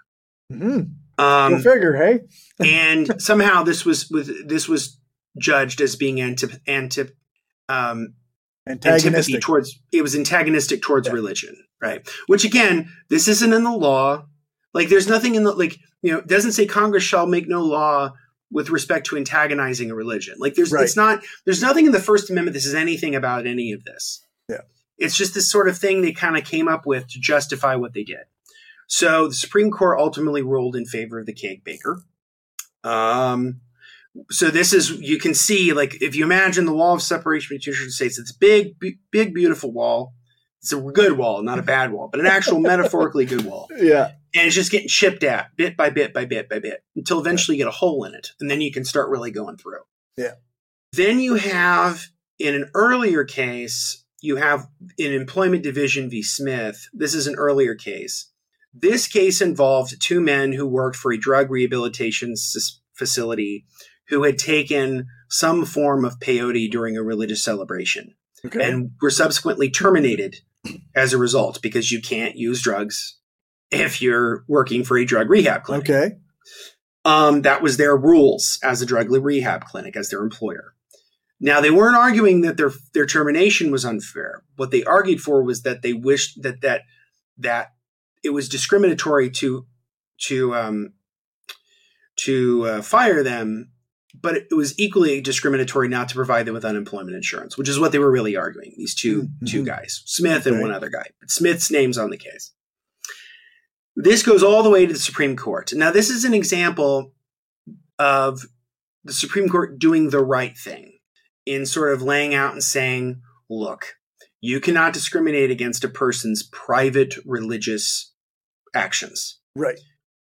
Mm-hmm. Um, figure, hey? and somehow this was with this was judged as being anti, anti um, antipathy Antagonistic. towards it was antagonistic towards Yeah. religion, right? Which again, this isn't in the law. Like, there's nothing in the like you know it doesn't say Congress shall make no law with respect to antagonizing a religion. Like, there's Right. it's not there's nothing in the First Amendment that says anything about any of this. It's just this sort of thing they kind of came up with to justify what they did. So the Supreme Court ultimately ruled in favor of the cake baker. Um, so this is you can see like if you imagine the wall of separation between church and states, it's a big, b- big, beautiful wall. It's a good wall, not a bad wall, but an actual metaphorically good wall. Yeah. And it's just getting chipped at bit by bit by bit by bit until eventually you get a hole in it, and then you can start really going through. Yeah. Then you have in an earlier case, you have in Employment Division v. Smith. This is an earlier case. This case involved two men who worked for a drug rehabilitation s- facility who had taken some form of peyote during a religious celebration Okay. and were subsequently terminated as a result because you can't use drugs if you're working for a drug rehab clinic. okay. Um, that was their rules as a drug rehab clinic, as their employer. Now they weren't arguing that their their termination was unfair. What they argued for was that they wished that that that it was discriminatory to to um, to uh, fire them, but it was equally discriminatory not to provide them with unemployment insurance, which is what they were really arguing. These 2 Mhm. two guys, Smith and one other guy, but Smith's name's on the case. This goes all the way to the Supreme Court. Now, this is an example of the Supreme Court doing the right thing in sort of laying out and saying, look, you cannot discriminate against a person's private religious actions. Right.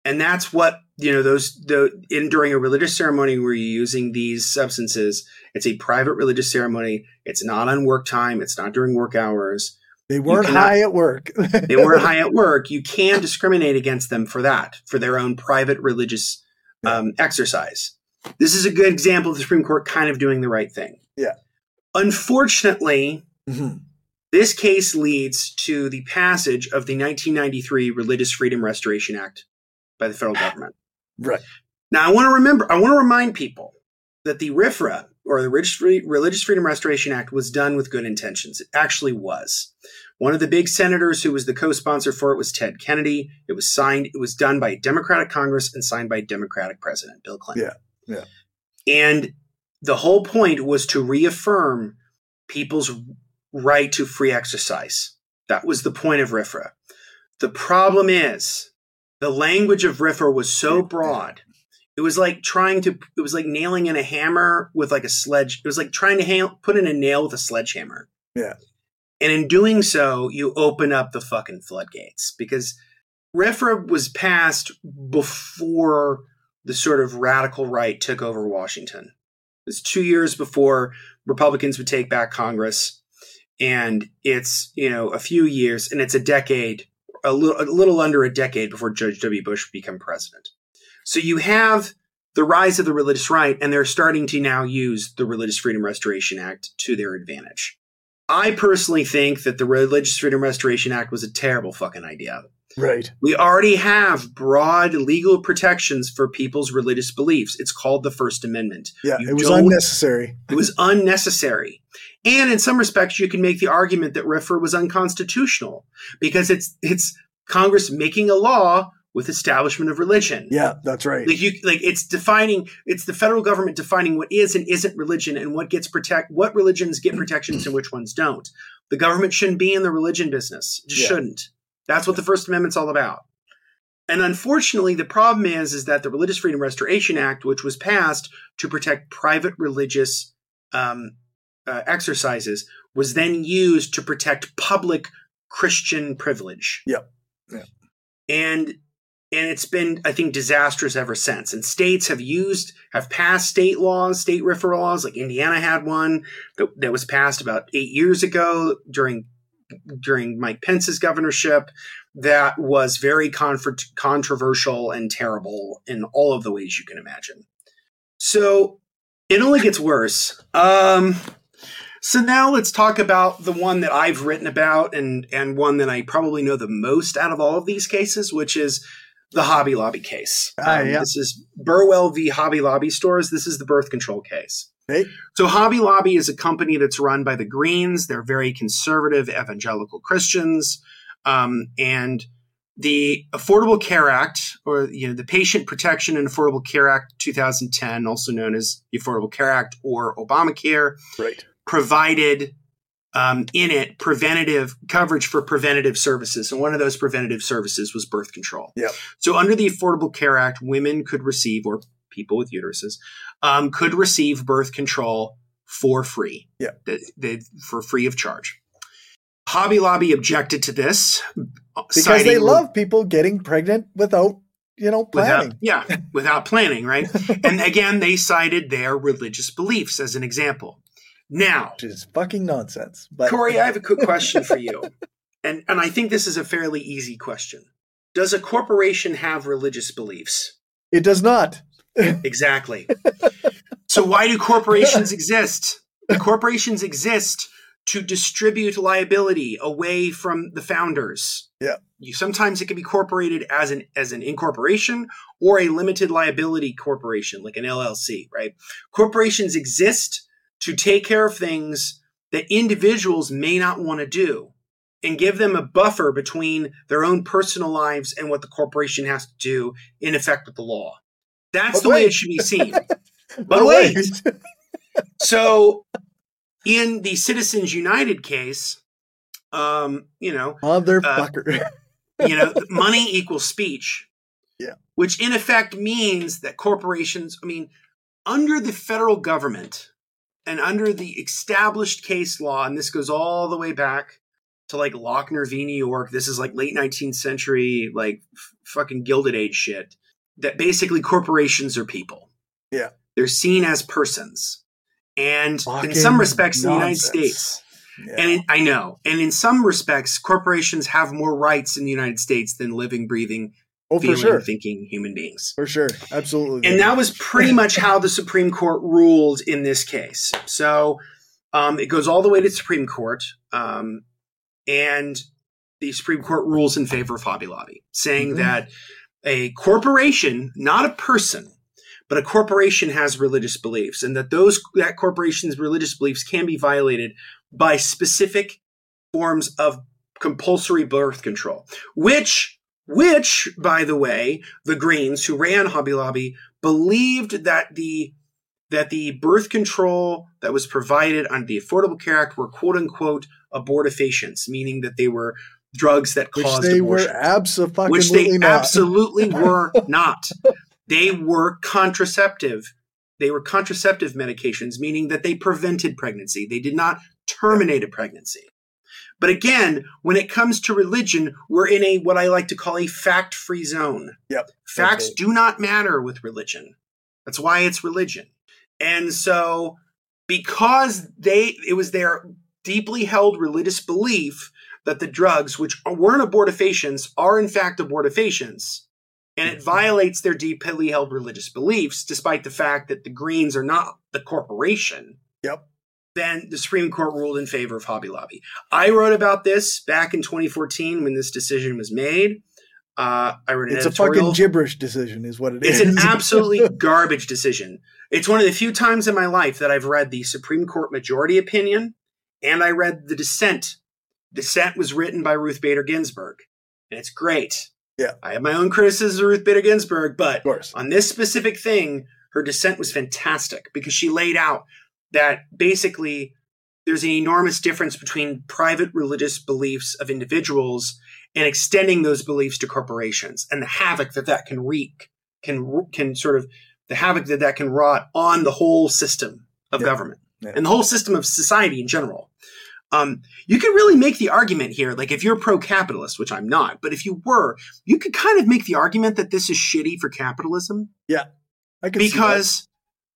And that's what, you know, those, the, in during a religious ceremony where you're using these substances, it's a private religious ceremony. It's not on work time. It's not during work hours They weren't cannot- high at work. they weren't high at work, you can discriminate against them for that, for their own private religious um, exercise. This is a good example of the Supreme Court kind of doing the right thing. Yeah. Unfortunately, Mhm. this case leads to the passage of the 1993 Religious Freedom Restoration Act by the federal government. Right. Now, I want to remember, I want to remind people that the RFRA, or the Religious Religious Freedom Restoration Act, was done with good intentions. It actually was. One of the big senators who was the co sponsor for it was Ted Kennedy. It was signed, it was done by a Democratic Congress and signed by a Democratic President, Bill Clinton. Yeah. Yeah, And the whole point was to reaffirm people's right to free exercise. That was the point of RFRA. The problem is the language of RFRA was so broad. It was like trying to, it was like nailing in a hammer with like a sledge. It was like trying to ha- put in a nail with a sledgehammer. Yeah. And in doing so, you open up the fucking floodgates because RFRA was passed before the sort of radical right took over Washington. It was two years before Republicans would take back Congress. And it's, you know, a few years and it's a decade, a little, a little under a decade before George W. Bush become president. So you have the rise of the religious right, and they're starting to now use the Religious Freedom Restoration Act to their advantage. I personally think that the Religious Freedom Restoration Act was a terrible fucking idea. Right. We already have broad legal protections for people's religious beliefs. It's called the First Amendment. Yeah. You it was unnecessary. It was unnecessary. And in some respects, you can make the argument that RFRA was unconstitutional because it's it's Congress making a law with establishment of religion. Yeah, that's right. Like you like it's defining it's the federal government defining what is and isn't religion and what gets protect what religions get protections and which ones don't. The government shouldn't be in the religion business. It just Yeah. shouldn't. That's what the First Amendment's all about. And unfortunately, the problem is is that the Religious Freedom Restoration Act, which was passed to protect private religious um, uh, exercises, was then used to protect public Christian privilege. Yep. Yeah. And and it's been i think disastrous ever since and states have used have passed state laws state RFRA laws like indiana had one that, that was passed about eight years ago during during mike pence's governorship that was very confer- controversial and terrible in all of the ways you can imagine so It only gets worse. Um, so now let's talk about the one that I've written about and and one that I probably know the most out of all of these cases, which is the Hobby Lobby case. Ah, Um, yeah. This is Burwell v. Hobby Lobby stores. This is the birth control case. So Hobby Lobby is a company that's run by the Greens. They're very conservative evangelical Christians, um, and the Affordable Care Act, or you know, the Patient Protection and Affordable Care Act 2010, also known as the Affordable Care Act or Obamacare, Right. provided um, in it preventative coverage for preventative services. And one of those preventative services was birth control. Yep. So under the Affordable Care Act, women could receive, or people with uteruses, um, could receive birth control for free. Yeah. They, they, for free of charge. Hobby Lobby objected to this Because citing- they love people getting pregnant without, you know, planning. Without, yeah, without planning, right? and again, they cited their religious beliefs as an example. Now, which is fucking nonsense. But Corey, I have a quick question for you. And and I think this is a fairly easy question. Does a corporation have religious beliefs? it does not. Exactly. so why do corporations exist? Corporations exist to distribute liability away from the founders. Yeah. You sometimes it can be incorporated as an as an incorporation or a limited liability corporation, like an LLC, right? Corporations exist to take care of things that individuals may not want to do and give them a buffer between their own personal lives and what the corporation has to do in effect with the law. That's But the way it should be seen. But wait. so in the Citizens United case, um, you know, Motherfucker. you know, money equals speech. Yeah. Which in effect means that corporations, I mean, under the federal government and under the established case law, and this goes all the way back to like Lochner v. New York, this is like late 19th century, like f- fucking Gilded Age shit, that basically corporations are people. Yeah. They're seen as persons. And in some respects, in the United. States, Yeah. and it, I know. And in some respects, corporations have more rights in the United States than living, breathing, oh, feeling, sure. thinking human beings. For sure. Absolutely. And that was pretty much how the Supreme Court ruled in this case. So um, it goes all the way to the Supreme Court. Um, and the Supreme Court rules in favor of Hobby Lobby, saying Mhm. that a corporation, not a person, but a corporation has religious beliefs, and that those that corporation's religious beliefs can be violated by specific forms of compulsory birth control, which which, by the way, the Greens who ran Hobby Lobby believed that the that the birth control that was provided under the Affordable Care Act were quote unquote abortifacients, meaning that they were drugs that which caused they abortion were absolutely which they not. absolutely were not. They were contraceptive. They were contraceptive medications, meaning that they prevented pregnancy. They did not terminate a pregnancy. But again, when it comes to religion, we're in a what I like to call a fact free zone. Yep. Facts Okay. do not matter with religion. That's why it's religion. And so because they it was their deeply held religious belief that the drugs, which weren't abortifacients, are in fact abortifacients, and it violates their deeply held religious beliefs, despite the fact that the Greens are not the corporation. Yep. Then the Supreme Court ruled in favor of Hobby Lobby. I wrote about this back in 2014 when this decision was made. Uh, I wrote an It's a fucking gibberish decision, is what it It's is. an absolutely garbage decision. It's one of the few times in my life that I've read the Supreme Court majority opinion and I read the dissent. Dissent was written by Ruth Bader Ginsburg, and it's great. Yeah. I have my own criticisms of Ruth Bader Ginsburg, but of course. on this specific thing, her dissent was fantastic because she laid out that basically there's an enormous difference between private religious beliefs of individuals and extending those beliefs to corporations and the havoc that that can wreak can can sort of the havoc that that can wrought on the whole system of Yeah. government Yeah. and the whole system of society in general. Um, you could really make the argument here, like if you're pro-capitalist, which I'm not, but if you were, you could kind of make the argument that this is shitty for capitalism Yeah, I can because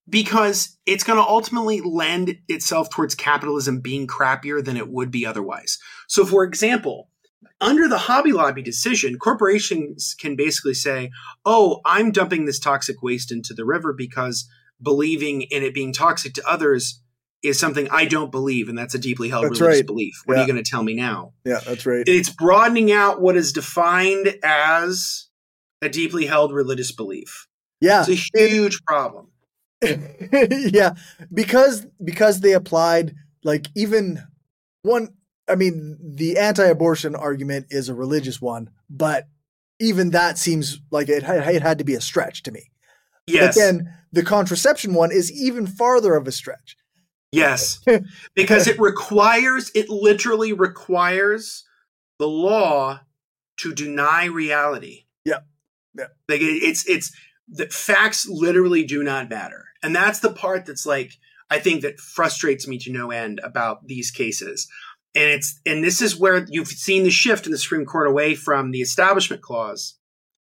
because it's going to ultimately lend itself towards capitalism being crappier than it would be otherwise. So, for example, under the Hobby Lobby decision, corporations can basically say, "Oh, I'm dumping this toxic waste into the river because believing in it being toxic to others is something I don't believe, and that's a deeply held That's religious right. belief. What Yeah. are you going to tell me now? Yeah, that's right. It's broadening out what is defined as a deeply held religious belief. yeah. It's a huge problem. yeah, because because they applied like even one I mean the anti-abortion argument is a religious one, but even that seems like it had, it had to be a stretch to me. Yes. But then the contraception one is even farther of a stretch. Yes, because it requires, it literally requires the law to deny reality. Yeah. Yeah. Like it, it's, it's, the facts literally do not matter. And that's the part that's like, I think that frustrates me to no end about these cases. And it's, and this is where you've seen the shift in the Supreme Court away from the Establishment Clause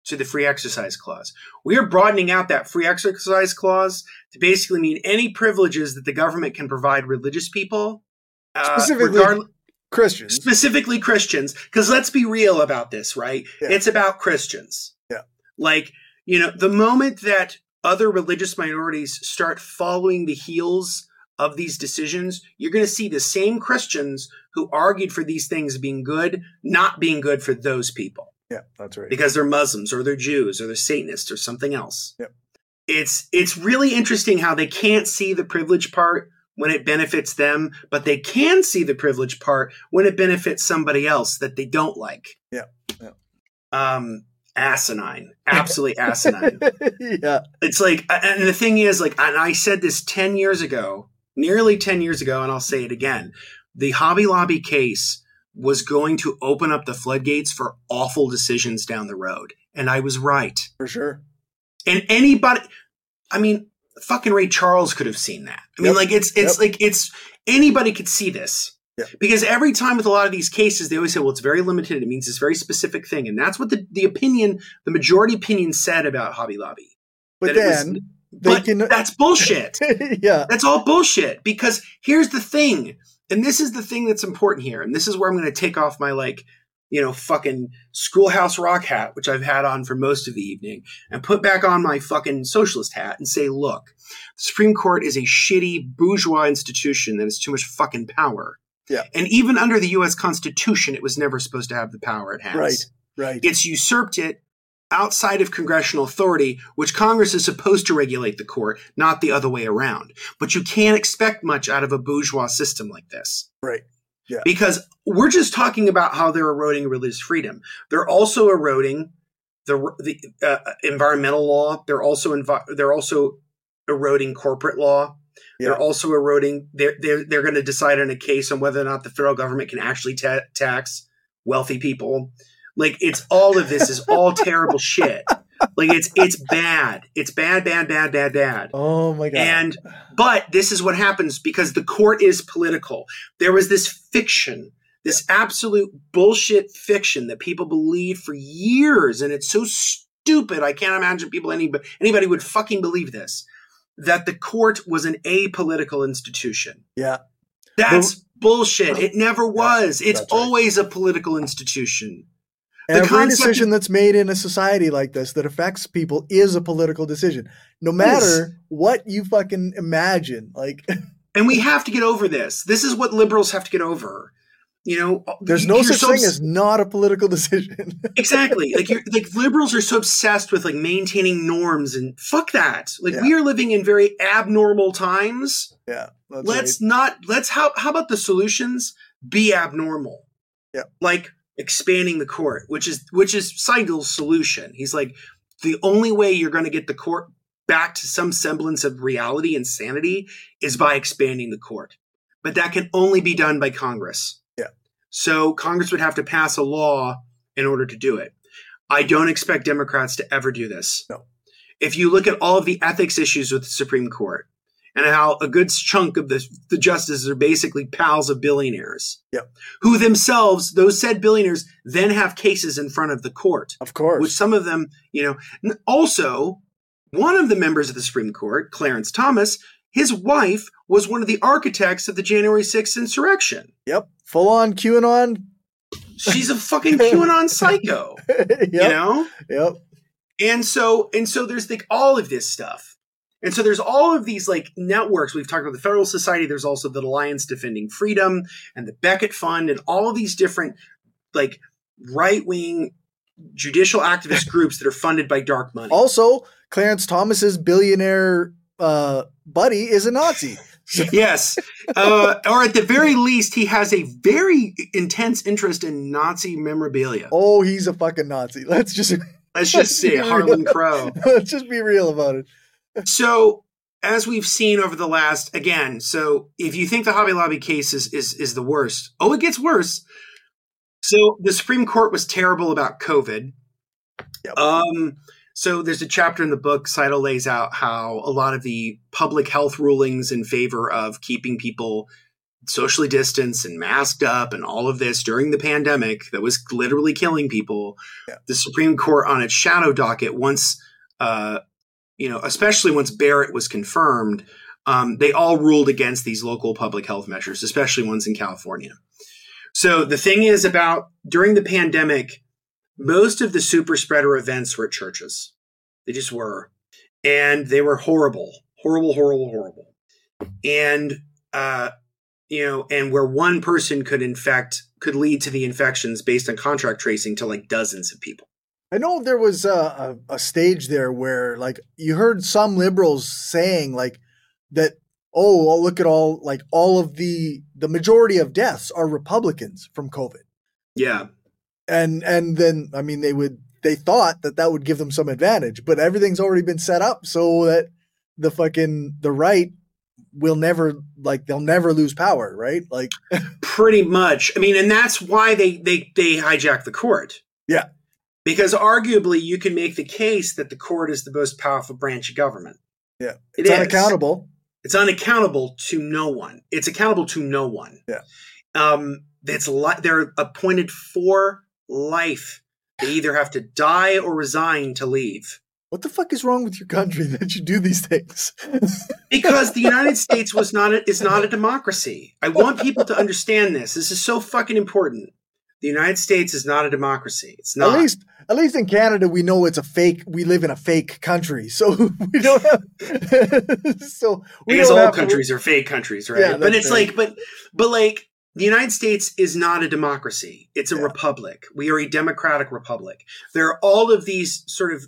to the Free Exercise Clause. We are broadening out that Free Exercise Clause to basically mean any privileges that the government can provide religious people, uh, Specifically regard- Christians. specifically Christians. Because let's be real about this, right? Yeah. It's about Christians. Yeah. Like, you know, the moment that other religious minorities start following the heels of these decisions, you're going to see the same Christians who argued for these things being good, not being good for those people Yeah, that's right. because they're Muslims or they're Jews or they're Satanists or something else. Yep. It's it's really interesting how they can't see the privilege part when it benefits them, but they can see the privilege part when it benefits somebody else that they don't like. Yeah. Yeah. Um asinine. Absolutely asinine. yeah. It's like and the thing is like and I said this 10 years ago, nearly 10 years ago and I'll say it again. The Hobby Lobby case was going to open up the floodgates for awful decisions down the road. And I was right. For sure. And anybody, I mean, fucking Ray Charles could have seen that. I mean, Yep. like it's it's Yep. like it's anybody could see this. Yep. Because every time with a lot of these cases, they always say, well, it's very limited. It means this very specific thing. And that's what the, the opinion, the majority opinion said about Hobby Lobby. But was- then they But can that's bullshit. yeah. That's all bullshit. Because here's the thing, and this is the thing that's important here, and this is where I'm going to take off my like, you know, fucking schoolhouse rock hat, which I've had on for most of the evening, and put back on my fucking socialist hat and say, look, the Supreme Court is a shitty bourgeois institution that has too much fucking power. Yeah. And even under the U.S. Constitution, it was never supposed to have the power it has. Right. Right. It's usurped it outside of congressional authority, which Congress is supposed to regulate the court, not the other way around. But you can't expect much out of a bourgeois system like this. Right. Yeah. Because we're just talking about how they're eroding religious freedom. They're also eroding the the uh, environmental law. They're also envi- they're also eroding corporate law. Yeah. They're also eroding. They're they're they're going to decide on a case on whether or not the federal government can actually ta- tax wealthy people. Like it's all of this is all terrible shit. Like it's it's bad. It's bad, bad, bad, bad, bad. Oh my god. And but this is what happens because the court is political. There was this fiction, this absolute bullshit fiction that people believed for years, and it's so stupid. I can't imagine people anybody anybody would fucking believe this. That the court was an apolitical institution. yeah. That's bullshit. It never was. It's right. always a political institution. The Every decision that's made in a society like this that affects people is a political decision. No matter what you fucking imagine. Like And we have to get over this. This is what liberals have to get over. You know, there's no such so thing obs- as not a political decision. exactly like you're like liberals are so obsessed with like maintaining norms and fuck that. Like Yeah. we are living in very abnormal times. yeah. Let's not let's how how about the solutions be abnormal? Yeah. Like expanding the court, which is which is Seidel's solution. He's like the only way you're going to get the court back to some semblance of reality and sanity is by expanding the court. But that can only be done by Congress. Yeah. So Congress would have to pass a law in order to do it. I don't expect Democrats to ever do this. No. If you look at all of the ethics issues with the Supreme Court and how a good chunk of the, the justices are basically pals of billionaires, Yep. who themselves, those said billionaires, then have cases in front of the court Of course. which some of them, you know, also one of the members of the Supreme Court, Clarence Thomas, his wife was one of the architects of the January 6th insurrection. yep. Full on QAnon. She's a fucking QAnon psycho, yep. you know? Yep. And so and so there's like all of this stuff. And so there's all of these like networks. We've talked about the Federal Society. There's also the Alliance Defending Freedom and the Becket Fund and all of these different like right wing judicial activist groups that are funded by dark money. Also, Clarence Thomas's billionaire uh, buddy is a Nazi. yes. Uh, or at the very least, he has a very intense interest in Nazi memorabilia. Oh, he's a fucking Nazi. Let's just let's just say Harlan Crow. Let's just be real about it. So, as we've seen over the last again, so if you think the Hobby Lobby case is is, is the worst, oh, it gets worse. So the Supreme Court was terrible about COVID. Yep. Um, so there's a chapter in the book, Seidel lays out how a lot of the public health rulings in favor of keeping people socially distanced and masked up and all of this during the pandemic that was literally killing people. Yeah. The Supreme Court on its shadow docket once, uh, you know, especially once Barrett was confirmed, um, they all ruled against these local public health measures, especially ones in California. So the thing is about during the pandemic, most of the super spreader events were at churches. They just were. And they were horrible, horrible, horrible, horrible. And, uh, you know, and where one person could infect, could lead to the infections based on contact tracing to like dozens of people. I know there was a, a, a stage there where, like, you heard some liberals saying, like, that oh, well, look at all like all of the the majority of deaths are Republicans from COVID. Yeah. And and then I mean they would they thought that that would give them some advantage, but everything's already been set up so that the fucking the right will never like they'll never lose power, right? Like pretty much. I mean, and that's why they they they hijack the court. Yeah. Because arguably you can make the case that the court is the most powerful branch of government. Yeah. It's is. unaccountable. It's unaccountable to no one. It's accountable to no one. Yeah. Um, it's li- they're appointed for life. They either have to die or resign to leave. What the fuck is wrong with your country that you do these things? because the United States was not a, is not a democracy. I want people to understand this. This is so fucking important. The United States is not a democracy. It's not. At least, at least in Canada, we know it's a fake. We live in a fake country, so we don't have. so we don't all have countries are fake countries, right? Yeah, but it's like, but but like the United States is not a democracy. It's a Yeah. republic. We are a democratic republic. There are all of these sort of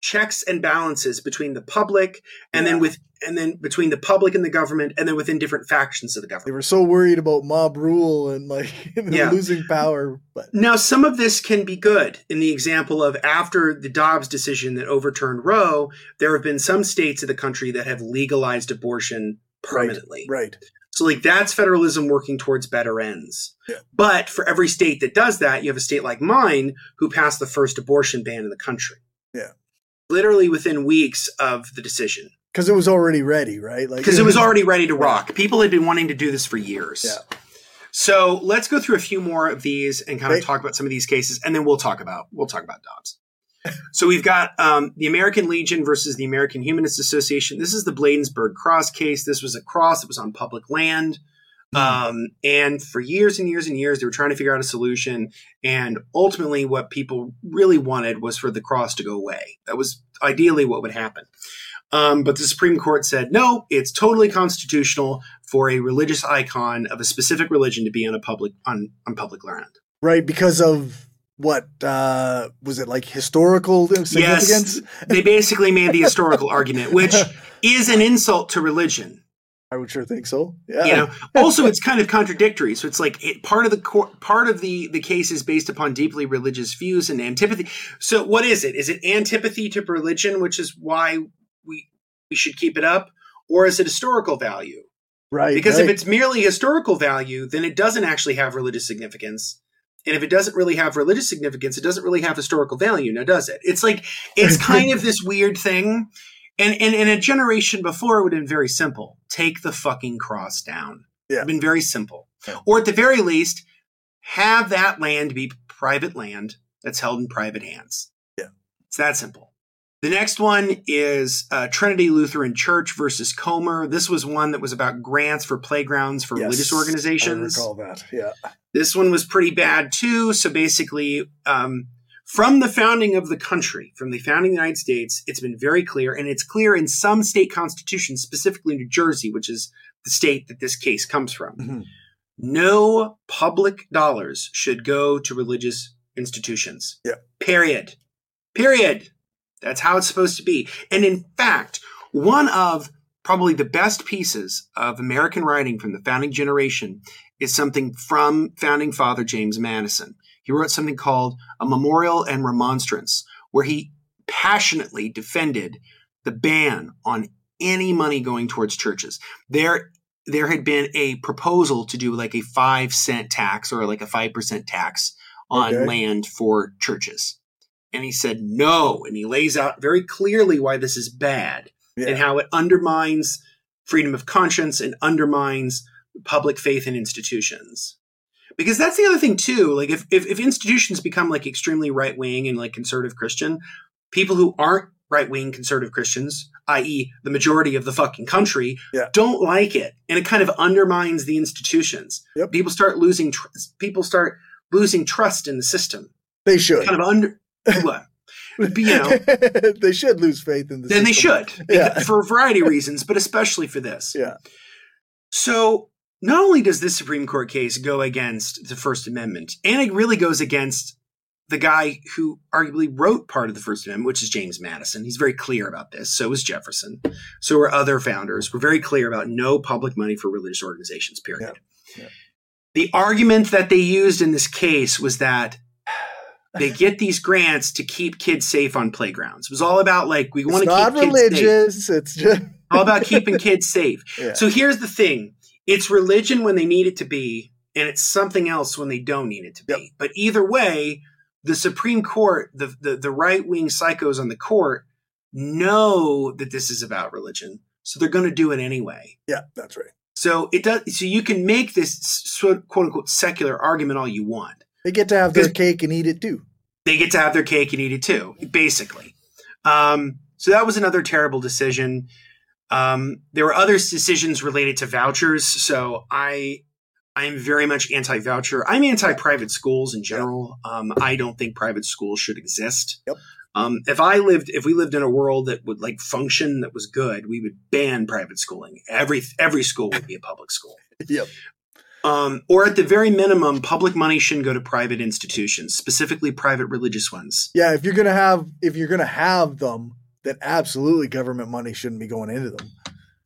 checks and balances between the public and Yeah. then with and then between the public and the government and then within different factions of the government. They were so worried about mob rule and like Yeah. losing power, but Now, some of this can be good. In the example of after the Dobbs decision that overturned Roe, there have been some states of the country that have legalized abortion permanently. right, So, like, that's federalism working towards better ends. Yeah. But for every state that does that, you have a state like mine who passed the first abortion ban in the country. Yeah. Literally within weeks of the decision, because it was already ready, right? Like because it was already ready to rock. People had been wanting to do this for years. Yeah. So let's go through a few more of these and kind of Right. talk about some of these cases, and then we'll talk about we'll talk about Dobbs. so we've got um, the American Legion versus the American Humanist Association. This is the Bladensburg Cross case. This was a cross that was on public land. Um, and for years and years and years, they were trying to figure out a solution. And ultimately, what people really wanted was for the cross to go away. That was ideally what would happen. Um, but the Supreme Court said, no, it's totally constitutional for a religious icon of a specific religion to be on a public on, on public land. right because of what uh was it like historical significance? Yes, they basically made the historical argument, which is an insult to religion. I would sure think so. Yeah, you know also it's kind of contradictory. So it's like it, part of the cor- part of the the case is based upon deeply religious views and antipathy. So what is it? Is it antipathy to religion which is why we we should keep it up? Or is it historical value? Right. because right. if it's merely historical value then it doesn't actually have religious significance. And if it doesn't really have religious significance it doesn't really have historical value now does it? It's like it's kind of this weird thing and, and and a generation before it would have been very simple take the fucking cross down Yeah. It'd been very simple Yeah. or at the very least have that land be private land that's held in private hands Yeah. it's that simple the next one is uh, Trinity Lutheran Church versus Comer. This was one that was about grants for playgrounds for Yes, religious I organizations. recall that. Yeah, This one was pretty bad too. So basically, um, from the founding of the country, from the founding of the United States, it's been very clear, and it's clear in some state constitutions, specifically New Jersey, which is the state that this case comes from. Mhm. No public dollars should go to religious institutions. Yeah. Period. Period. That's how it's supposed to be. And in fact, one of probably the best pieces of American writing from the founding generation is something from founding father James Madison. He wrote something called A Memorial and Remonstrance, where he passionately defended the ban on any money going towards churches. There, there had been a proposal to do like a five cent tax or like a 5% tax on Okay. land for churches. And he said no. And he lays out very clearly why this is bad Yeah. and how it undermines freedom of conscience and undermines public faith in institutions. Because that's the other thing too. Like if if, if institutions become like extremely right wing and like conservative Christian, people who aren't right wing conservative Christians, i.e., the majority of the fucking country, Yeah. don't like it, and it kind of undermines the institutions. Yep. People start losing tr- people start losing trust in the system. They should. Kind of under what? You know, they should lose faith in the system. then they should Yeah. for a variety of reasons, but especially for this. Yeah. So not only does this Supreme Court case go against the First Amendment, and it really goes against the guy who arguably wrote part of the First Amendment, which is James Madison. He's very clear about this. So was Jefferson. So were other founders. We're very clear about no public money for religious organizations, period. Yeah. Yeah. The argument that they used in this case was that they get these grants to keep kids safe on playgrounds. It was all about like we want to keep kids safe. religious. It's just All about keeping kids safe. yeah. So here's the thing it's religion when they need it to be, and it's something else when they don't need it to be. Yep. But either way, the Supreme Court, the, the, the right wing psychos on the court, know that this is about religion. So they're going to do it anyway. yeah, that's right. So it does. So you can make this quote unquote secular argument all you want. They get to have their cake and eat it too. They get to have their cake and eat it too, basically. Um, so that was another terrible decision. Um, there were other decisions related to vouchers. So I, I am very much anti-voucher. I'm anti-private schools in general. Um, I don't think private schools should exist. Yep. Um, if I lived, if we lived in a world that would like function that was good, we would ban private schooling. Every every school would be a public school. Yep. Um, or at the very minimum, public money shouldn't go to private institutions, specifically private religious ones. Yeah, if you're gonna have if you're gonna have them, then absolutely government money shouldn't be going into them.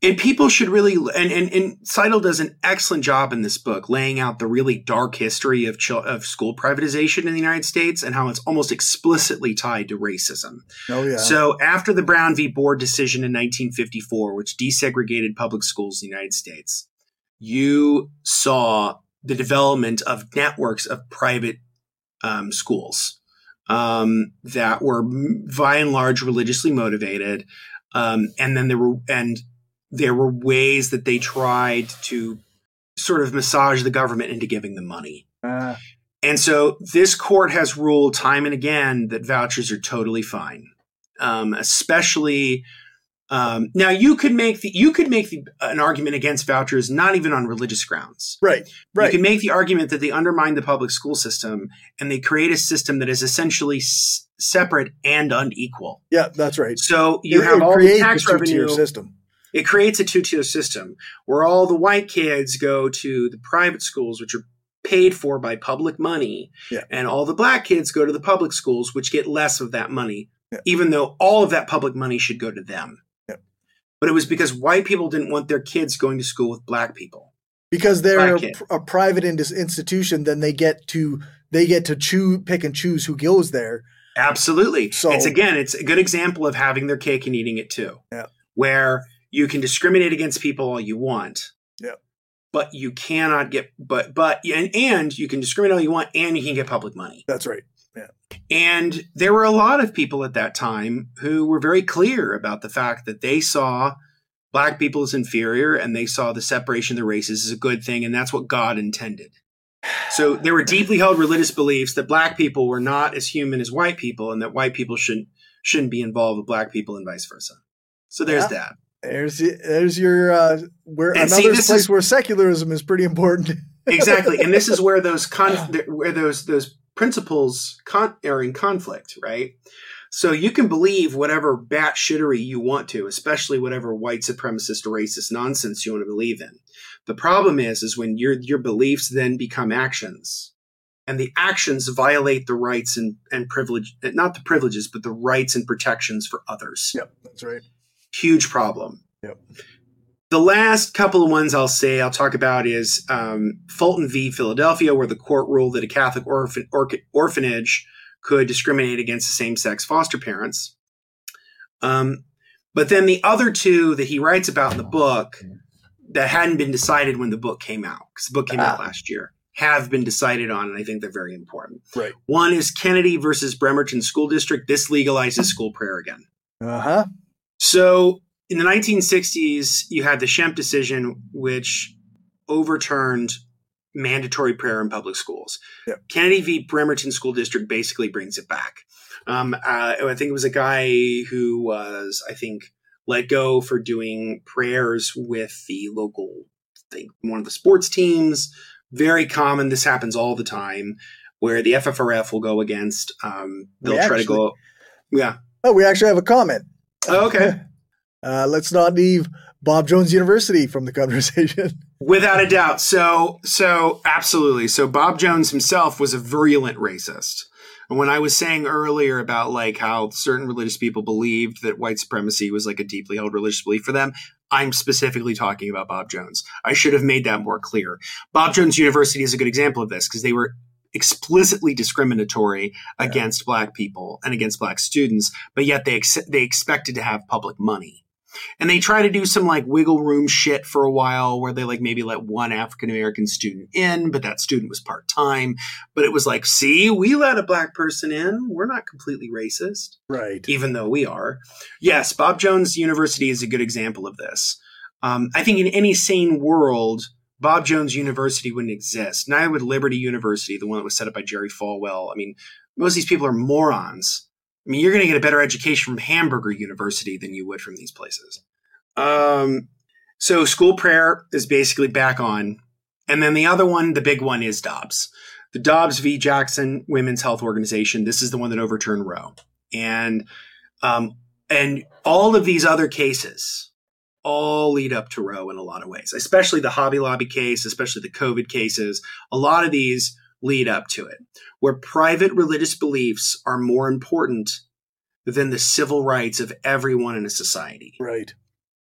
And people should really, and, and, and Seidel does an excellent job in this book laying out the really dark history of, chil- of school privatization in the United States and how it's almost explicitly tied to racism. Oh yeah. So after the Brown v. Board decision in 1954, which desegregated public schools in the United States, you saw the development of networks of private um, schools um, that were by and large religiously motivated, um, and then there were and there were ways that they tried to sort of massage the government into giving them money. Uh, And so this court has ruled time and again that vouchers are totally fine, um, especially. Um, now you could make the you could make the, an argument against vouchers not even on religious grounds. right. Right. You can make the argument that they undermine the public school system and they create a system that is essentially s- separate and unequal. yeah, that's right. So you It- have it all the tax revenue. system. It creates a two-tier system where all the white kids go to the private schools, which are paid for by public money, Yeah. and all the black kids go to the public schools, which get less of that money, Yeah. even though all of that public money should go to them. But it was because white people didn't want their kids going to school with black people. because they're a, a private institution then they get to they get to choose pick and choose who goes there Absolutely. So- it's again, it's a good example of having their cake and eating it too. Yeah. Where you can discriminate against people all you want. Yeah. But you cannot get but but and, and you can discriminate all you want and you can get public money. that's right And there were a lot of people at that time who were very clear about the fact that they saw black people as inferior and they saw the separation of the races as a good thing and that's what God intended. So there were deeply held religious beliefs that black people were not as human as white people and that white people shouldn't shouldn't be involved with black people and vice versa. So there's Yeah. that. there's there's your uh where And see, another this place is- where secularism is pretty important Exactly. And this is where those con- where those those principles con- are in conflict, right? So you can believe whatever batshittery you want to, especially whatever white supremacist or racist nonsense you want to believe in. The problem is, is when your your beliefs then become actions, and the actions violate the rights and and privilege, not the privileges, but the rights and protections for others. Yep, that's right. Huge problem. Yep. The last couple of ones I'll say I'll talk about is um, Fulton v. Philadelphia, where the court ruled that a Catholic orphan, or, orphanage could discriminate against the same-sex foster parents. Um, but then the other two that he writes about in the book that hadn't been decided when the book came out, because the book came out Ah. last year, have been decided on, and I think they're very important. Right. One is Kennedy versus Bremerton School District. This legalizes school prayer again. Uh huh. So in the 1960s, you had the Schempp decision, which overturned mandatory prayer in public schools. Yep. Kennedy v. Bremerton School District basically brings it back. Um, uh, I think it was a guy who was, I think, let go for doing prayers with the local, I think, one of the sports teams. Very common. This happens all the time, where the FFRF will go against. Um, they'll try to go. Yeah. Oh, we actually have a comment. Oh, okay. Uh, let's not leave Bob Jones University from the conversation. Without a doubt. So, so absolutely. So Bob Jones himself was a virulent racist. And when I was saying earlier about like how certain religious people believed that white supremacy was like a deeply held religious belief for them, I'm specifically talking about Bob Jones. I should have made that more clear. Bob Jones University is a good example of this because they were explicitly discriminatory Yeah. against black people and against black students, but yet they ex- they expected to have public money. And they try to do some like wiggle room shit for a while where they like maybe let one African American student in, but that student was part time. But it was like, see, we let a black person in. We're not completely racist, Right. even though we are. Yes, Bob Jones University is a good example of this. Um, I think in any sane world, Bob Jones University wouldn't exist. Neither would Liberty University, the one that was set up by Jerry Falwell. I mean, most of these people are morons. I mean, you're going to get a better education from Hamburger University than you would from these places. Um, so school prayer is basically back on. And then the other one, the big one, is Dobbs. The Dobbs v. Jackson Women's Health Organization. This is the one that overturned Roe. And um, and all of these other cases all lead up to Roe in a lot of ways, especially the Hobby Lobby case, especially the COVID cases. A lot of these lead up to it, where private religious beliefs are more important than the civil rights of everyone in a society. Right.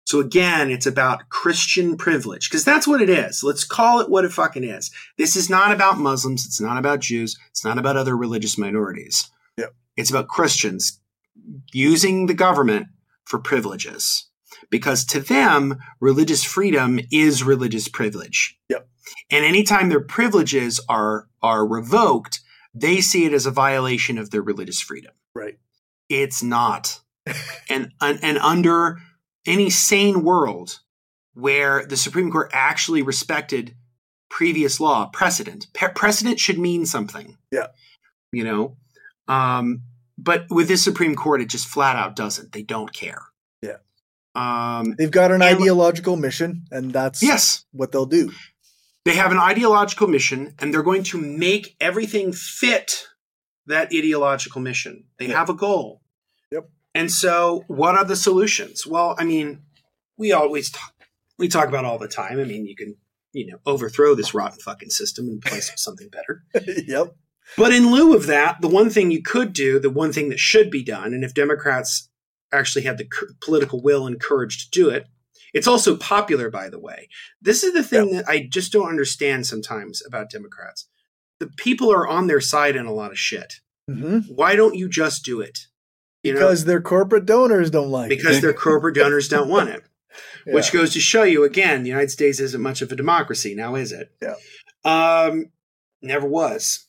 So again, it's about Christian privilege because that's what it is. Let's call it what it fucking is. This is not about Muslims. It's not about Jews. It's not about other religious minorities. Yep. It's about Christians using the government for privileges because to them, religious freedom is religious privilege. Yep. And anytime their privileges are, are revoked, they see it as a violation of their religious freedom. Right. It's not. and, and and under any sane world where the Supreme Court actually respected previous law precedent, Pe- precedent should mean something. Yeah. You know, um, but with this Supreme Court, it just flat out doesn't. They don't care. Yeah. Um, They've got an ideological mission, and that's yes. what they'll do. They have an ideological mission and they're going to make everything fit that ideological mission. They Yeah. have a goal. Yep. And so what are the solutions? Well, I mean, we always talk we talk about all the time. I mean, you can, you know, overthrow this rotten fucking system and place of something better. yep. But in lieu of that, the one thing you could do, the one thing that should be done, and if Democrats actually had the political will and courage to do it, it's also popular, by the way. This is the thing that I just don't understand sometimes about Democrats. The people are on their side in a lot of shit. hmm Why don't you just do it? You know, Because their corporate donors don't like because it. Because their corporate donors don't want it. Yeah. Which goes to show you again, the United States isn't much of a democracy now, is it? Yeah. Um, never was.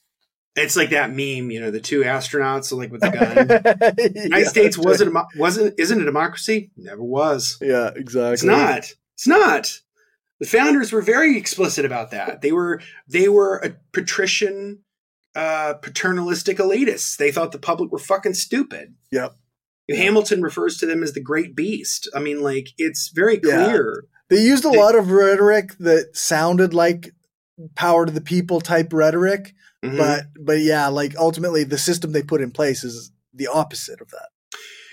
It's like that meme, you know, the two astronauts like with the gun. United States wasn't a, wasn't isn't a democracy. Never was. Yeah, exactly. It's not. It's not. The founders were very explicit about that. They were they were a patrician, uh, paternalistic elitists. They thought the public were fucking stupid. Yep. Hamilton refers to them as the great beast. I mean, like it's very Yeah. clear. They used a They- lot of rhetoric that sounded like power to the people type rhetoric, Mm-hmm. But but yeah, like ultimately the system they put in place is the opposite of that.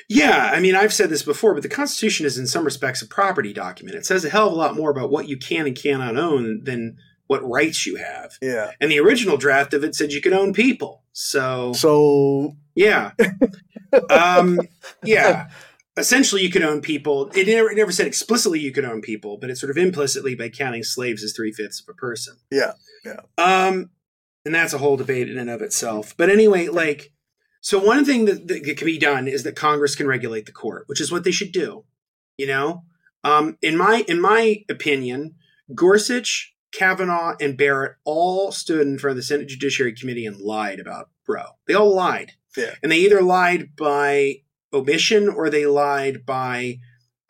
Yeah, I mean, I've said this before, but the Constitution is in some respects a property document. It says a hell of a lot more about what you can and cannot own than what rights you have. Yeah. And the original draft of it said you could own people. So So yeah. um yeah. Essentially you could own people. It never, it never said explicitly you could own people, but it's sort of implicitly by counting slaves as three fifths of a person. Yeah. Yeah. Um and that's a whole debate in and of itself. But anyway, like so one thing that, that can be done is that Congress can regulate the court, which is what they should do. You know? Um in my in my opinion, Gorsuch Kavanaugh and Barrett all stood in front of the Senate Judiciary Committee and lied about Roe. They all lied. Yeah. And they either lied by omission or they lied by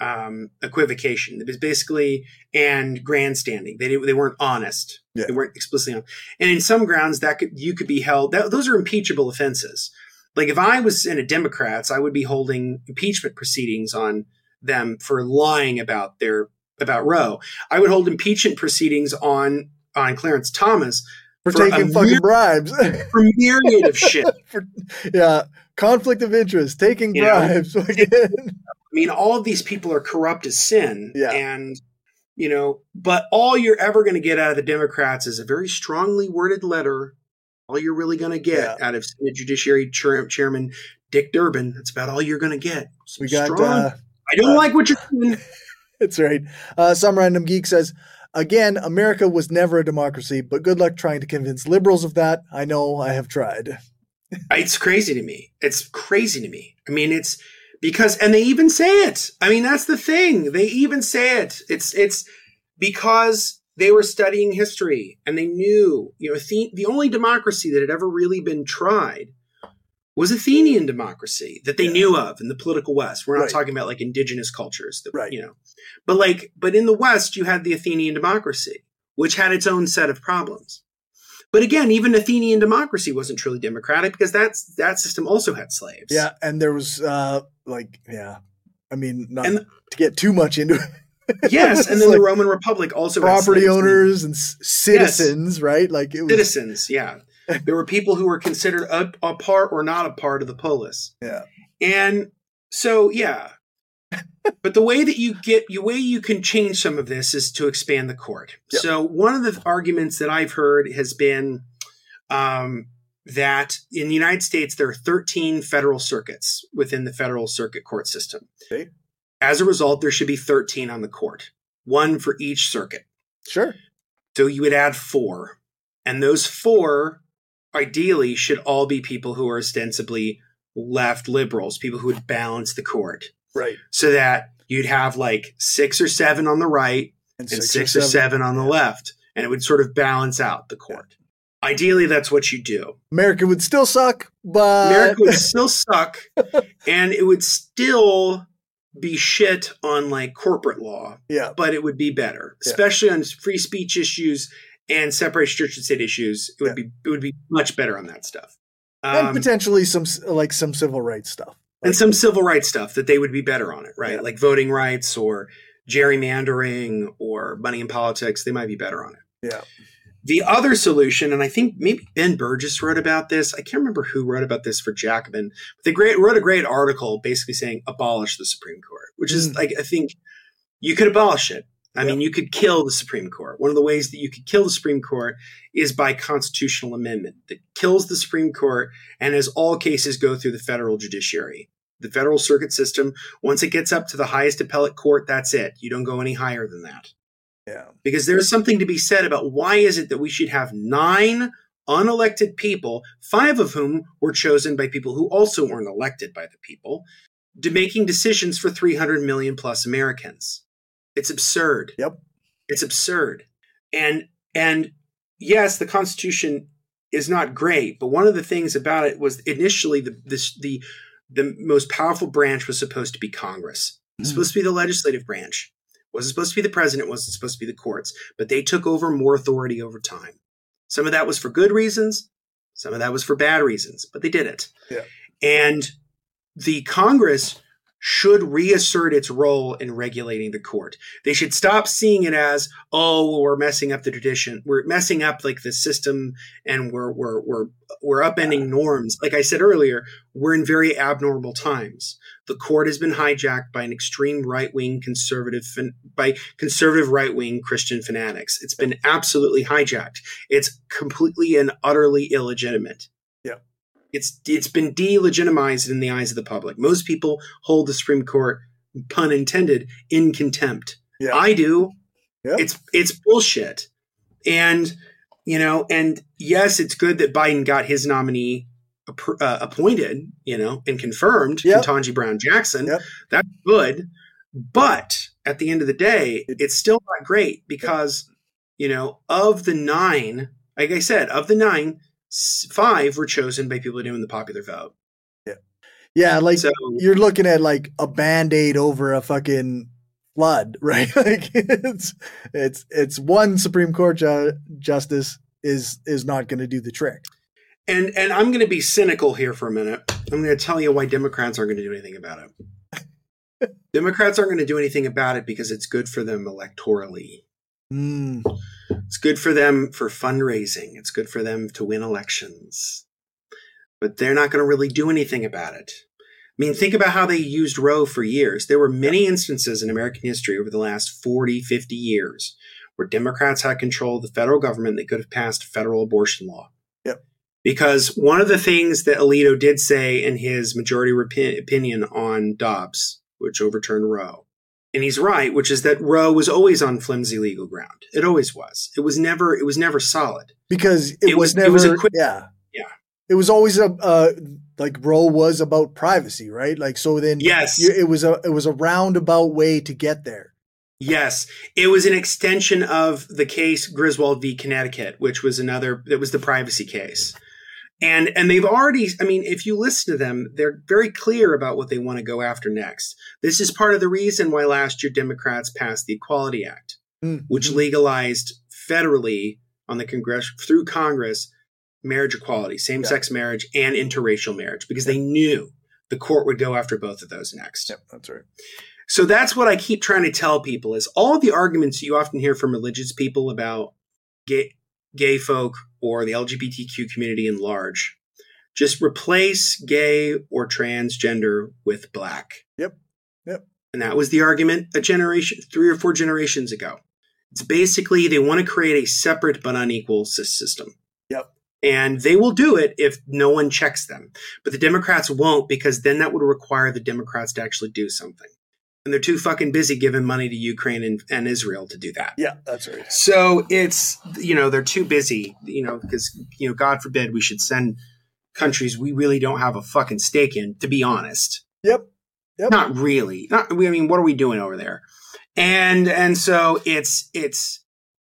um, equivocation. It was basically and grandstanding. They they weren't honest. Yeah. They weren't explicitly honest. And in some grounds, that could you could be held. That, those are impeachable offenses. Like if I was in a Democrats, I would be holding impeachment proceedings on them for lying about their about Roe. I would hold impeachment proceedings on on Clarence Thomas for, for taking fucking myriad, bribes. for myriad of shit. for, yeah, conflict of interest, taking you bribes. I mean, all of these people are corrupt as sin. Yeah. And, you know, but all you're ever going to get out of the Democrats is a very strongly worded letter. All you're really going to get yeah. out of Senate Judiciary Chair- Chairman Dick Durbin. That's about all you're going to get. we got. Uh, I don't uh, like what you're doing. That's right. Uh, some random geek says, again, America was never a democracy, but good luck trying to convince liberals of that. I know I have tried. it's crazy to me. It's crazy to me. I mean, it's because, and they even say it. I mean, that's the thing. They even say it. It's, it's because they were studying history and they knew, you know, the, the only democracy that had ever really been tried was Athenian democracy that they yeah. knew of in the political West. We're not right. talking about like indigenous cultures, that, right? You know, but like, but in the West, you had the Athenian democracy, which had its own set of problems. But again, even Athenian democracy wasn't truly democratic because that's that system also had slaves. Yeah, and there was uh like yeah, I mean not and, to get too much into it. yes, and then like the Roman Republic also property owners and citizens, yes. right? Like it was citizens, yeah there were people who were considered a, a, part or not a part of the polis. Yeah. And so, yeah. But the way that you get, the way you can change some of this is to expand the court. Yep. So one of the arguments that I've heard has been um, that in the United States there are 13 federal circuits within the federal circuit court system. Okay. As a result, there should be 13 on the court, one for each circuit. Sure. So you would add four, and those four ideally should all be people who are ostensibly left liberals, people who would balance the court. Right. So that you'd have like six or seven on the right and, and six, six, or seven, seven on the left. And it would sort of balance out the court. Yeah. Ideally, that's what you do. America would still suck, but. America would still suck. and it would still be shit on like corporate law. Yeah. But it would be better, yeah. especially on free speech issues and separation church and state issues, it would yeah. be it would be much better on that stuff. Um, and potentially some like some civil rights stuff. And some civil rights stuff that they would be better on it, right? Yeah. Like voting rights or gerrymandering or money in politics, they might be better on it. Yeah. The other solution, and I think maybe Ben Burgis wrote about this. I can't remember who wrote about this for Jacobin, but they great, wrote a great article basically saying abolish the Supreme Court, which is mm. like I think you could abolish it. I mean, you could kill the Supreme Court. One of the ways that you could kill the Supreme Court is by constitutional amendment that kills the Supreme Court and as all cases go through the federal judiciary. The federal circuit system, once it gets up to the highest appellate court, that's it. You don't go any higher than that. Yeah. Because there's something to be said about why is it that we should have nine unelected people, five of whom were chosen by people who also weren't elected by the people, to making decisions for 300 million plus Americans. It's absurd. Yep. It's absurd. And and yes, the Constitution is not great, but one of the things about it was initially the this the the most powerful branch was supposed to be Congress. It was mm. supposed to be the legislative branch. It wasn't supposed to be the president, wasn't supposed to be the courts, but they took over more authority over time. Some of that was for good reasons, some of that was for bad reasons, but they did it. Yeah. And the Congress should reassert its role in regulating the court. They should stop seeing it as, oh, we're messing up the tradition. We're messing up like the system and we're we're we're we're upending norms. Like I said earlier, we're in very abnormal times. The court has been hijacked by an extreme right-wing conservative by conservative right-wing Christian fanatics. It's been absolutely hijacked. It's completely and utterly illegitimate. It's it's been delegitimized in the eyes of the public. Most people hold the Supreme Court, pun intended, in contempt. Yeah. I do. Yeah. It's it's bullshit. And you know, and yes, it's good that Biden got his nominee uh, appointed, you know, and confirmed, yep. Ketanji Brown Jackson. Yep. That's good. But at the end of the day, it's still not great because, you know, of the nine, like I said, of the nine, five were chosen by people doing the popular vote. Yeah. Yeah, like so, you're looking at like a band-aid over a fucking flood, right? like it's it's it's one Supreme Court ju- justice is is not going to do the trick. And and I'm going to be cynical here for a minute. I'm going to tell you why Democrats aren't going to do anything about it. Democrats aren't going to do anything about it because it's good for them electorally. Mm. It's good for them for fundraising. It's good for them to win elections. But they're not going to really do anything about it. I mean, think about how they used Roe for years. There were many instances in American history over the last 40, 50 years where Democrats had control of the federal government. that could have passed a federal abortion law. Yep. Because one of the things that Alito did say in his majority opinion on Dobbs, which overturned Roe, and he's right, which is that Roe was always on flimsy legal ground. It always was. It was never. It was never solid because it, it was, was, never. It was a quick, yeah, yeah. It was always a uh, like Roe was about privacy, right? Like so. Then yes, it was a it was a roundabout way to get there. Yes, it was an extension of the case Griswold v. Connecticut, which was another. That was the privacy case and and they've already i mean if you listen to them they're very clear about what they want to go after next this is part of the reason why last year democrats passed the equality act mm-hmm. which legalized federally on the congress through congress marriage equality same-sex yeah. marriage and interracial marriage because they knew the court would go after both of those next yep that's right so that's what i keep trying to tell people is all the arguments you often hear from religious people about gay, gay folk or the LGBTQ community in large. Just replace gay or transgender with black. Yep. Yep. And that was the argument a generation, three or four generations ago. It's basically they want to create a separate but unequal system. Yep. And they will do it if no one checks them. But the Democrats won't because then that would require the Democrats to actually do something and they're too fucking busy giving money to Ukraine and, and Israel to do that. Yeah, that's right. So it's you know they're too busy, you know, because you know God forbid we should send countries we really don't have a fucking stake in. To be honest. Yep. Yep. Not really. Not. I mean, what are we doing over there? And and so it's it's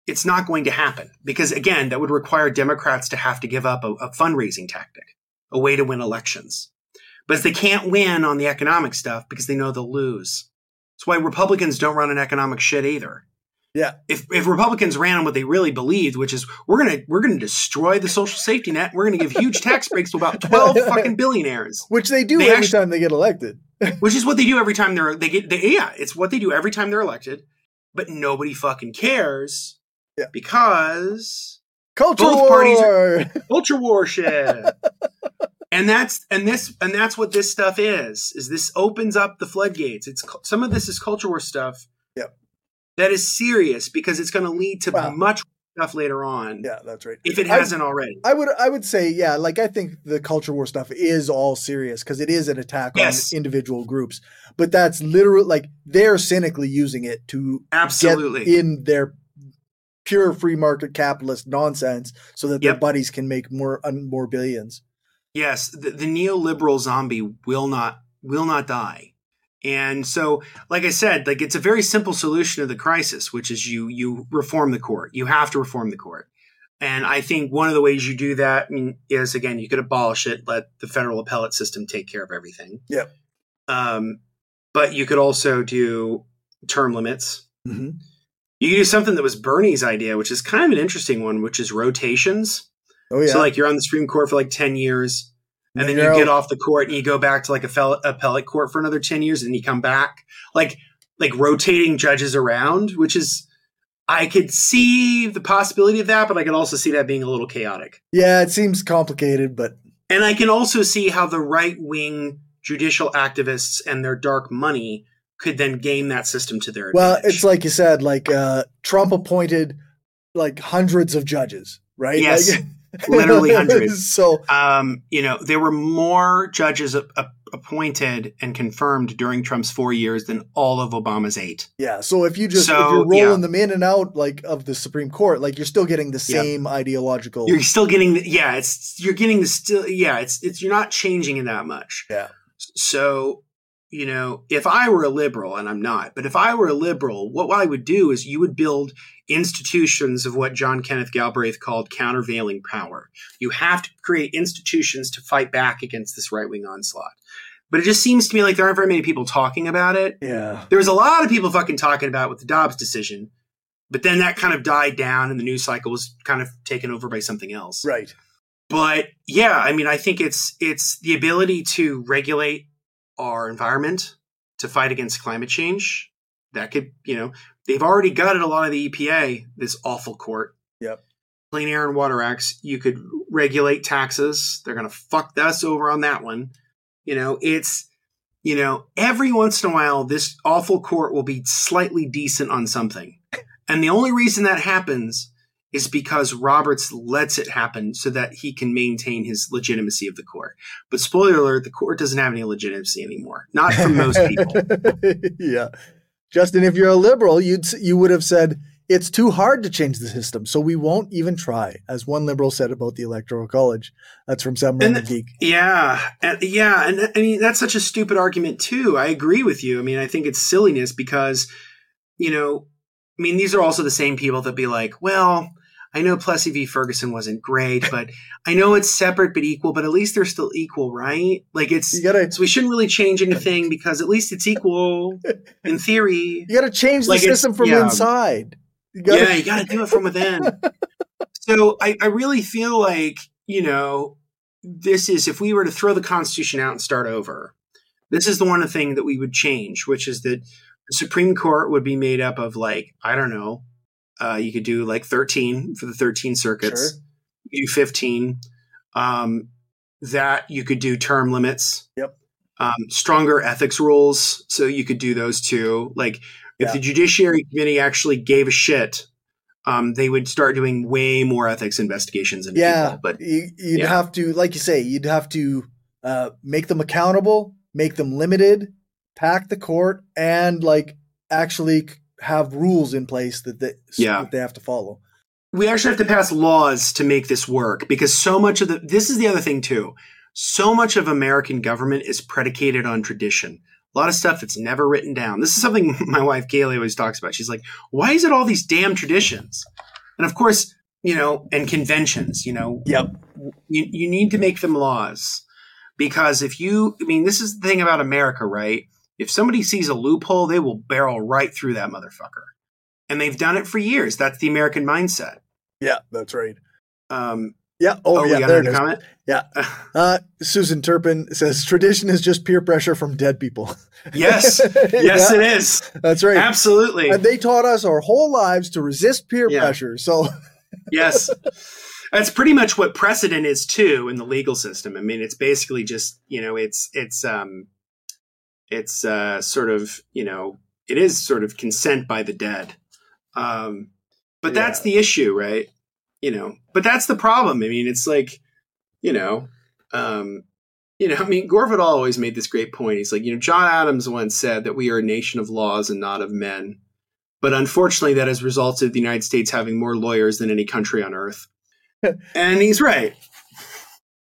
it's not going to happen because again that would require Democrats to have to give up a, a fundraising tactic, a way to win elections. But they can't win on the economic stuff because they know they'll lose. That's why Republicans don't run an economic shit either. Yeah. If if Republicans ran on what they really believed, which is we're gonna we're gonna destroy the social safety net, we're gonna give huge tax breaks to about twelve fucking billionaires, which they do they every actually, time they get elected. which is what they do every time they're they get they, yeah, it's what they do every time they're elected. But nobody fucking cares. Yeah. Because culture both war. parties are culture war shit and that's and this and that's what this stuff is is this opens up the floodgates it's some of this is culture war stuff yep that is serious because it's going to lead to wow. much stuff later on yeah that's right if it hasn't I, already i would i would say yeah like i think the culture war stuff is all serious because it is an attack yes. on individual groups but that's literally like they're cynically using it to absolutely in their pure free market capitalist nonsense so that yep. their buddies can make more more billions Yes, the, the neoliberal zombie will not will not die. And so, like I said, like it's a very simple solution to the crisis, which is you you reform the court. You have to reform the court. And I think one of the ways you do that is again, you could abolish it, let the federal appellate system take care of everything. Yeah. Um, but you could also do term limits. Mm-hmm. You could do something that was Bernie's idea, which is kind of an interesting one, which is rotations. Oh yeah. So like you're on the Supreme Court for like ten years, and then You're get off the court and you go back to like a fel- appellate court for another 10 years and you come back like like rotating judges around which is i could see the possibility of that but i could also see that being a little chaotic Yeah, it seems complicated, but and i can also see how the right wing judicial activists and their dark money could then game that system to their advantage. well, advantage. it's like you said, like uh, Trump appointed like hundreds of judges, right? Yes, Like- literally hundreds. so um, you know, there were more judges a- a- appointed and confirmed during Trump's four years than all of Obama's eight. yeah, so if you just if you're rolling yeah. them in and out like of the Supreme Court, like you're still getting the Yeah. same ideological. You're still getting, the, yeah, it's you're getting the still, yeah, it's it's you're not changing it that much. Yeah. So, you know, if I were a liberal, and I'm not, but if I were a liberal, what I would do is you would build institutions of what John Kenneth Galbraith called countervailing power. You have to create institutions to fight back against this right wing onslaught. But it just seems to me like there aren't very many people talking about it. yeah, There was a lot of people fucking talking about it with the Dobbs decision, but then that kind of died down and the news cycle was kind of taken over by something else right. but yeah i mean i think it's it's the ability to regulate our environment to fight against climate change that could you know they've already gutted a lot of the epa this awful court Yep. clean air and water acts you could regulate taxes they're going to fuck us over on that one you know it's you know every once in a while this awful court will be slightly decent on something and the only reason that happens is because Roberts lets it happen so that he can maintain his legitimacy of the court. But spoiler alert, the court doesn't have any legitimacy anymore. Not for most people. yeah, Justin, if you're a liberal, you'd you would have said it's too hard to change the system, so we won't even try. As one liberal said about the Electoral College. That's from Sam And Geek. Yeah, and, yeah, and I mean that's such a stupid argument too. I agree with you. I mean, I think it's silliness because, you know, I mean these are also the same people that be like, well, I know Plessy v. Ferguson wasn't great, but I know it's separate but equal. But at least they're still equal, right? Like it's gotta so we shouldn't really change anything because at least it's equal in theory. you gotta change the Like system from yeah. inside. You gotta, yeah, you got to do it from within. so I, I really feel like you know this is if we were to throw the Constitution out and start over, this is the one thing that we would change, which is that the Supreme Court would be made up of like I don't know, uh, you could do like thirteen for the thirteen circuits, Sure. you do fifteen. Um, that you could do term limits. Yep. Um, stronger ethics rules, so you could do those too. Like if Yeah. the Judiciary Committee actually gave a shit, um, they would start doing way more ethics investigations into Yeah, people. But you, you'd Yeah. have to, like you say, you'd have to uh, make them accountable, make them limited, pack the court, and like actually have rules in place that they, Yeah. that they have to follow. we actually have to pass laws to make this work because so much of the this is the other thing too. So much of American government is predicated on tradition. A lot of stuff that's never written down. This is something my wife Kaylee always talks about. She's like, "Why is it all these damn traditions?" And of course, you know, and conventions. You know, Yep. you, you need to make them laws because if you i mean this is the thing about america right if somebody sees a loophole they will barrel right through that motherfucker and they've done it for years that's the american mindset Yeah, that's right. um Yeah. oh, Oh, yeah. There it is. comment Yeah. Uh, Susan Turpin says tradition is just peer pressure from dead people. yes yes Yeah, it is that's right. absolutely And they taught us our whole lives to resist peer Yeah. pressure. So yes that's pretty much what precedent is too in the legal system i mean it's basically just you know it's it's um it's uh sort of you know it is sort of consent by the dead. Um but that's the issue right? You know but that's the problem. I mean it's like you know um you know i mean gore vidal always made this great point. He's like you know john adams once said that we are a nation of laws and not of men. But unfortunately that has resulted in the united states having more lawyers than any country on earth. And he's right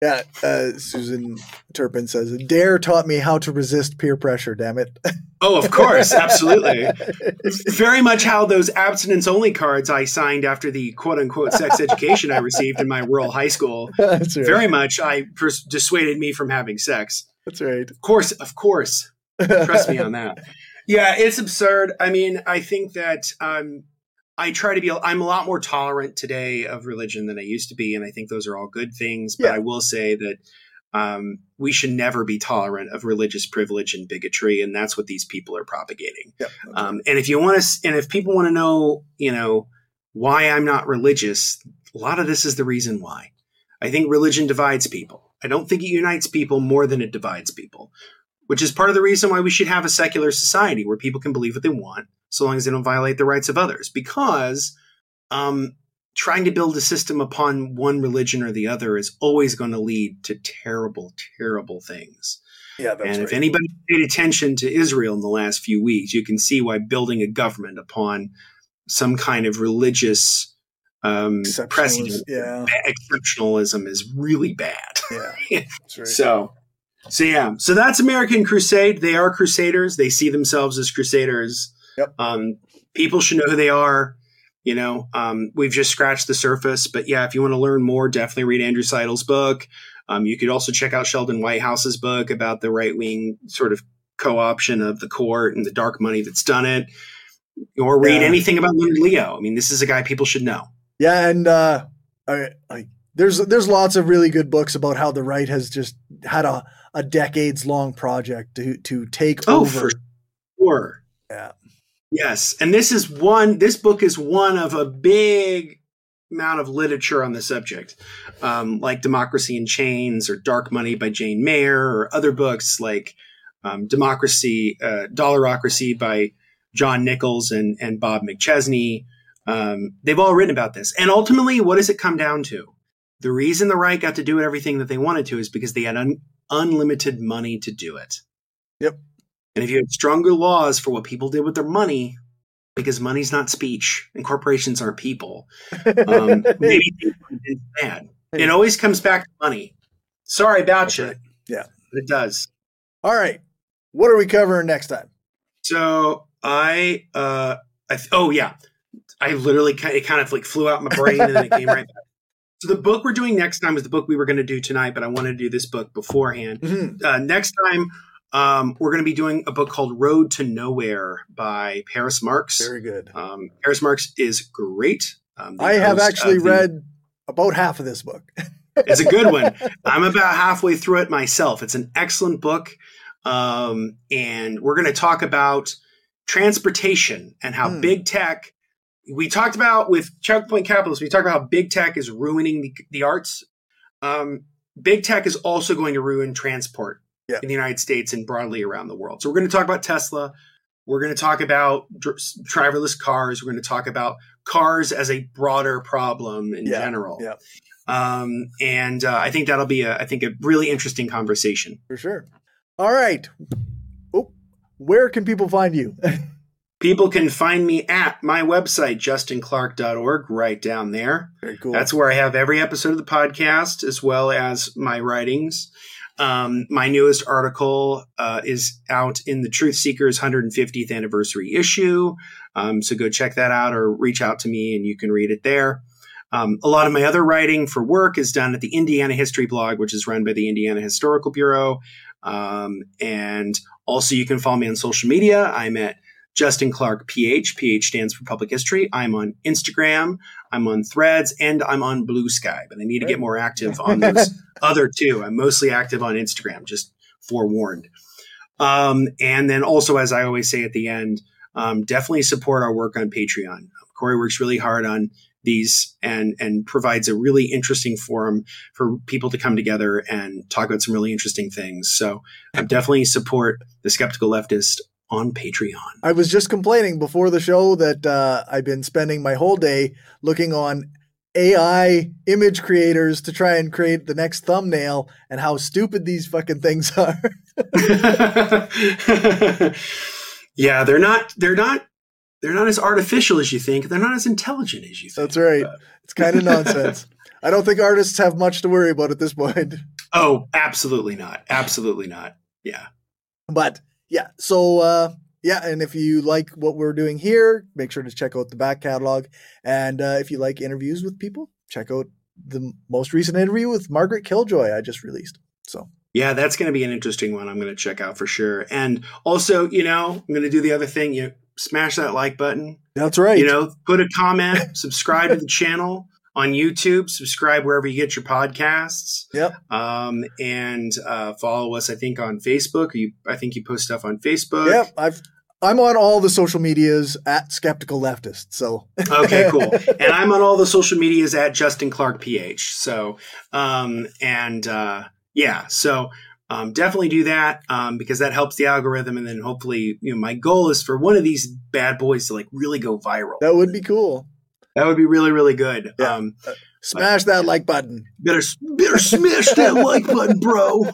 yeah, uh, Susan Turpin says, "Dare taught me how to resist peer pressure. Damn it." oh of course absolutely very much how those abstinence only cards i signed after the quote unquote sex education i received in my rural high school that's right. very much i pers- dissuaded me from having sex that's right. of course of course trust me on that yeah it's absurd i mean i think that um i try to be i'm a lot more tolerant today of religion than i used to be and i think those are all good things but Yeah. i will say that um, we should never be tolerant of religious privilege and bigotry, and that's what these people are propagating. Yep. Um, and if you want to, and if people want to know, you know, why I'm not religious, a lot of this is the reason why. I think religion divides people. I don't think it unites people more than it divides people, which is part of the reason why we should have a secular society where people can believe what they want, so long as they don't violate the rights of others. Because um, trying to build a system upon one religion or the other is always going to lead to terrible, terrible things. Yeah, that's and right. if anybody paid attention to Israel in the last few weeks, you can see why building a government upon some kind of religious um, Exceptionalism, precedent, yeah. exceptionalism is really bad. Yeah, that's right. So, so yeah, so that's American Crusade. They are crusaders. They see themselves as crusaders. Yep. Um, people should know who they are. You know, um, we've just scratched the surface, but yeah, if you want to learn more, definitely read Andrew Seidel's book. Um, you could also check out Sheldon Whitehouse's book about the right wing sort of co-option of the court and the dark money that's done it. Or read Yeah. anything about Leonard Leo. I mean, this is a guy people should know. Yeah, and uh, I, I, there's there's lots of really good books about how the right has just had a, a decades long project to to take Oh, over. for sure. Yeah. Yes, and this is one. This book is one of a big amount of literature on the subject, um, like Democracy in Chains or Dark Money by Jane Mayer, or other books like um, Democracy, uh, Dollarocracy by John Nichols and and Bob McChesney. Um, they've all written about this, and ultimately, what does it come down to? The reason the right got to do everything that they wanted to is because they had un- unlimited money to do it. Yep. And if you had stronger laws for what people did with their money, because money's not speech and corporations aren't people, um, maybe things bad. It always comes back to money. Sorry about you. right. Yeah. It does. All right, what are we covering next time? So I, uh, I th- oh yeah, I literally kind it kind of like flew out my brain and then it came right back. So the book we're doing next time is the book we were going to do tonight, but I wanted to do this book beforehand. Mhm. Uh, next time, um, we're going to be doing a book called Road to Nowhere by Paris Marx. Very good. Um, Paris Marx is great. Um, I have actually the- read about half of this book. It's a good one. I'm about halfway through it myself. It's an excellent book. Um, and we're going to talk about transportation and how Hmm. big tech, we talked about with Checkpoint Capitalists, we talked about how big tech is ruining the, the arts. Um, big tech is also going to ruin transport Yeah. in the United States and broadly around the world. So we're going to talk about Tesla. We're going to talk about dr- driverless cars. We're going to talk about cars as a broader problem in Yeah, general. yeah. Um, and uh, I think that'll be a, I think a really interesting conversation. For sure. All right. Oh, where can people find you? People can find me at my website, justinclark.org, right down there. Very cool. That's where I have every episode of the podcast as well as my writings. Um, my newest article uh, is out in the Truth Seekers 150th anniversary issue. Um, so go check that out or reach out to me and you can read it there. Um, a lot of my other writing for work is done at the Indiana History blog, which is run by the Indiana Historical Bureau. Um, and also, you can follow me on social media. I'm at Justin Clark PH. PH stands for Public History. I'm on Instagram. I'm on Threads, and I'm on Blue Sky. But I need to get more active on those other two. I'm mostly active on Instagram. Just forewarned. Um, and then also, as I always say at the end, um, definitely support our work on Patreon. Cory works really hard on these and and provides a really interesting forum for people to come together and talk about some really interesting things. So I definitely support the skeptical leftist on Patreon. I was just complaining before the show that uh, I've been spending my whole day looking on AI image creators to try and create the next thumbnail and how stupid these fucking things are. yeah, they're not they're not they're not as artificial as you think. They're not as intelligent as you think. That's right. It's kind of nonsense. I don't think artists have much to worry about at this point. Oh, absolutely not. Absolutely not. Yeah. But yeah, so uh, yeah, and if you like what we're doing here, make sure to check out the back catalog. And uh, if you like interviews with people, check out the most recent interview with Margaret Killjoy I just released. So Yeah, that's going to be an interesting one. I'm going to check out for sure. And also, you know, I'm going to do the other thing. You know, smash that like button. that's right. You know, put a comment, subscribe to the channel. On YouTube. Subscribe wherever you get your podcasts. Yep. Um, and uh, follow us. I think on Facebook. You, I think you post stuff on Facebook. Yep. I've I'm on all the social medias at Skeptical Leftist. So okay, cool. And I'm on all the social medias at Justin Clark PH. So um, and uh, yeah, so um, definitely do that um, because that helps the algorithm. And then hopefully, you know, my goal is for one of these bad boys to like really go viral. that would be cool. That would be really, really good. Yeah. Um, Smash that like button. better, better smash that like button, bro.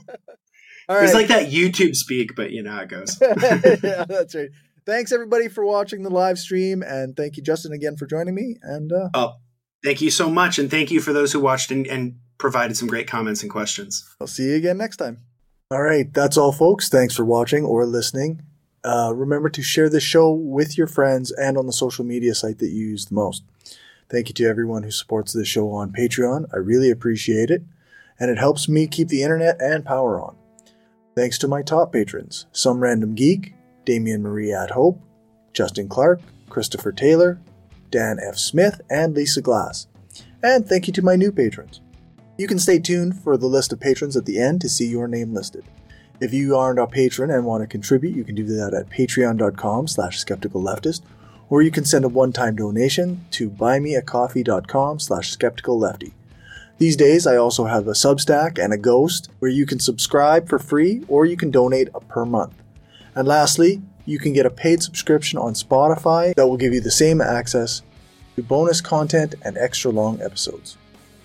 All right. It's like that YouTube speak, but you know how it goes. yeah, that's right. Thanks everybody for watching the live stream, and thank you, Justin, again for joining me. And uh, Oh, thank you so much, and thank you for those who watched and, and provided some great comments and questions. I'll see you again next time. All right, that's all, folks. Thanks for watching or listening. Uh, remember to share this show with your friends and on the social media site that you use the most. Thank you to everyone who supports this show on Patreon. I really appreciate it, and it helps me keep the internet and power on. Thanks to my top patrons Some Random Geek, Damian Marie at Hope, Justin Clark, Christopher Taylor, Dan F. Smith, and Lisa Glass. And thank you to my new patrons. You can stay tuned for the list of patrons at the end to see your name listed. If you aren't a patron and want to contribute, you can do that at patreon.com slash skepticalleftist, or you can send a one-time donation to buymeacoffee.com slash skepticallefty. These days, I also have a Substack and a Ghost where you can subscribe for free or you can donate per month. And lastly, you can get a paid subscription on Spotify that will give you the same access to bonus content and extra long episodes.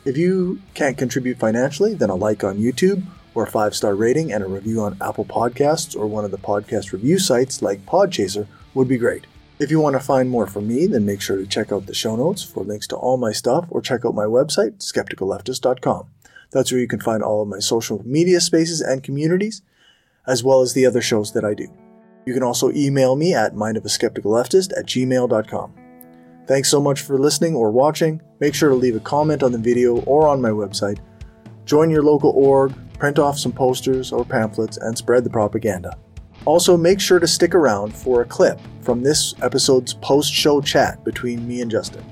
If you can't contribute financially, then a like on YouTube or a five star rating and a review on Apple Podcasts or one of the podcast review sites like Podchaser would be great. If you want to find more from me, then make sure to check out the show notes for links to all my stuff or check out my website, skepticalleftist.com. That's where you can find all of my social media spaces and communities, as well as the other shows that I do. You can also email me at mindofaskepticalleftist at gmail.com. Thanks so much for listening or watching. Make sure to leave a comment on the video or on my website. Join your local org, print off some posters or pamphlets, and spread the propaganda. Also, make sure to stick around for a clip from this episode's post show chat between me and Justin.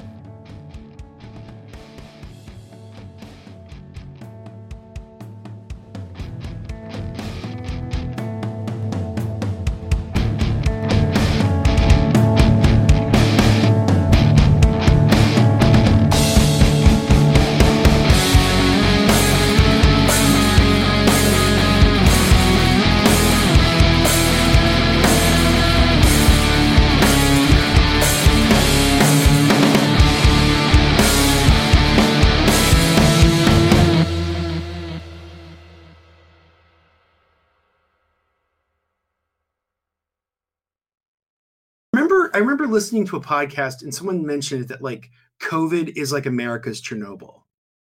I remember listening to a podcast and someone mentioned that like COVID is like America's Chernobyl.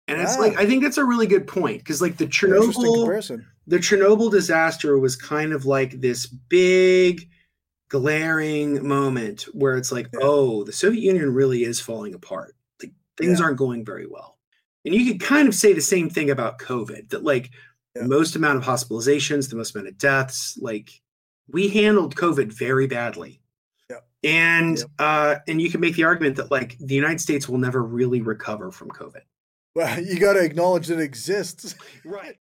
And it's Ah. like I think that's a really good point because like the Chernobyl the Chernobyl disaster was kind of like this big glaring moment where it's like, Yeah. oh, the Soviet Union really is falling apart. Like things Yeah. aren't going very well. And you could kind of say the same thing about COVID that like Yeah. the most amount of hospitalizations, the most amount of deaths, like we handled COVID very badly. And Yep. uh and you can make the argument that like the United States will never really recover from COVID. Well, you got to acknowledge that it exists. Right.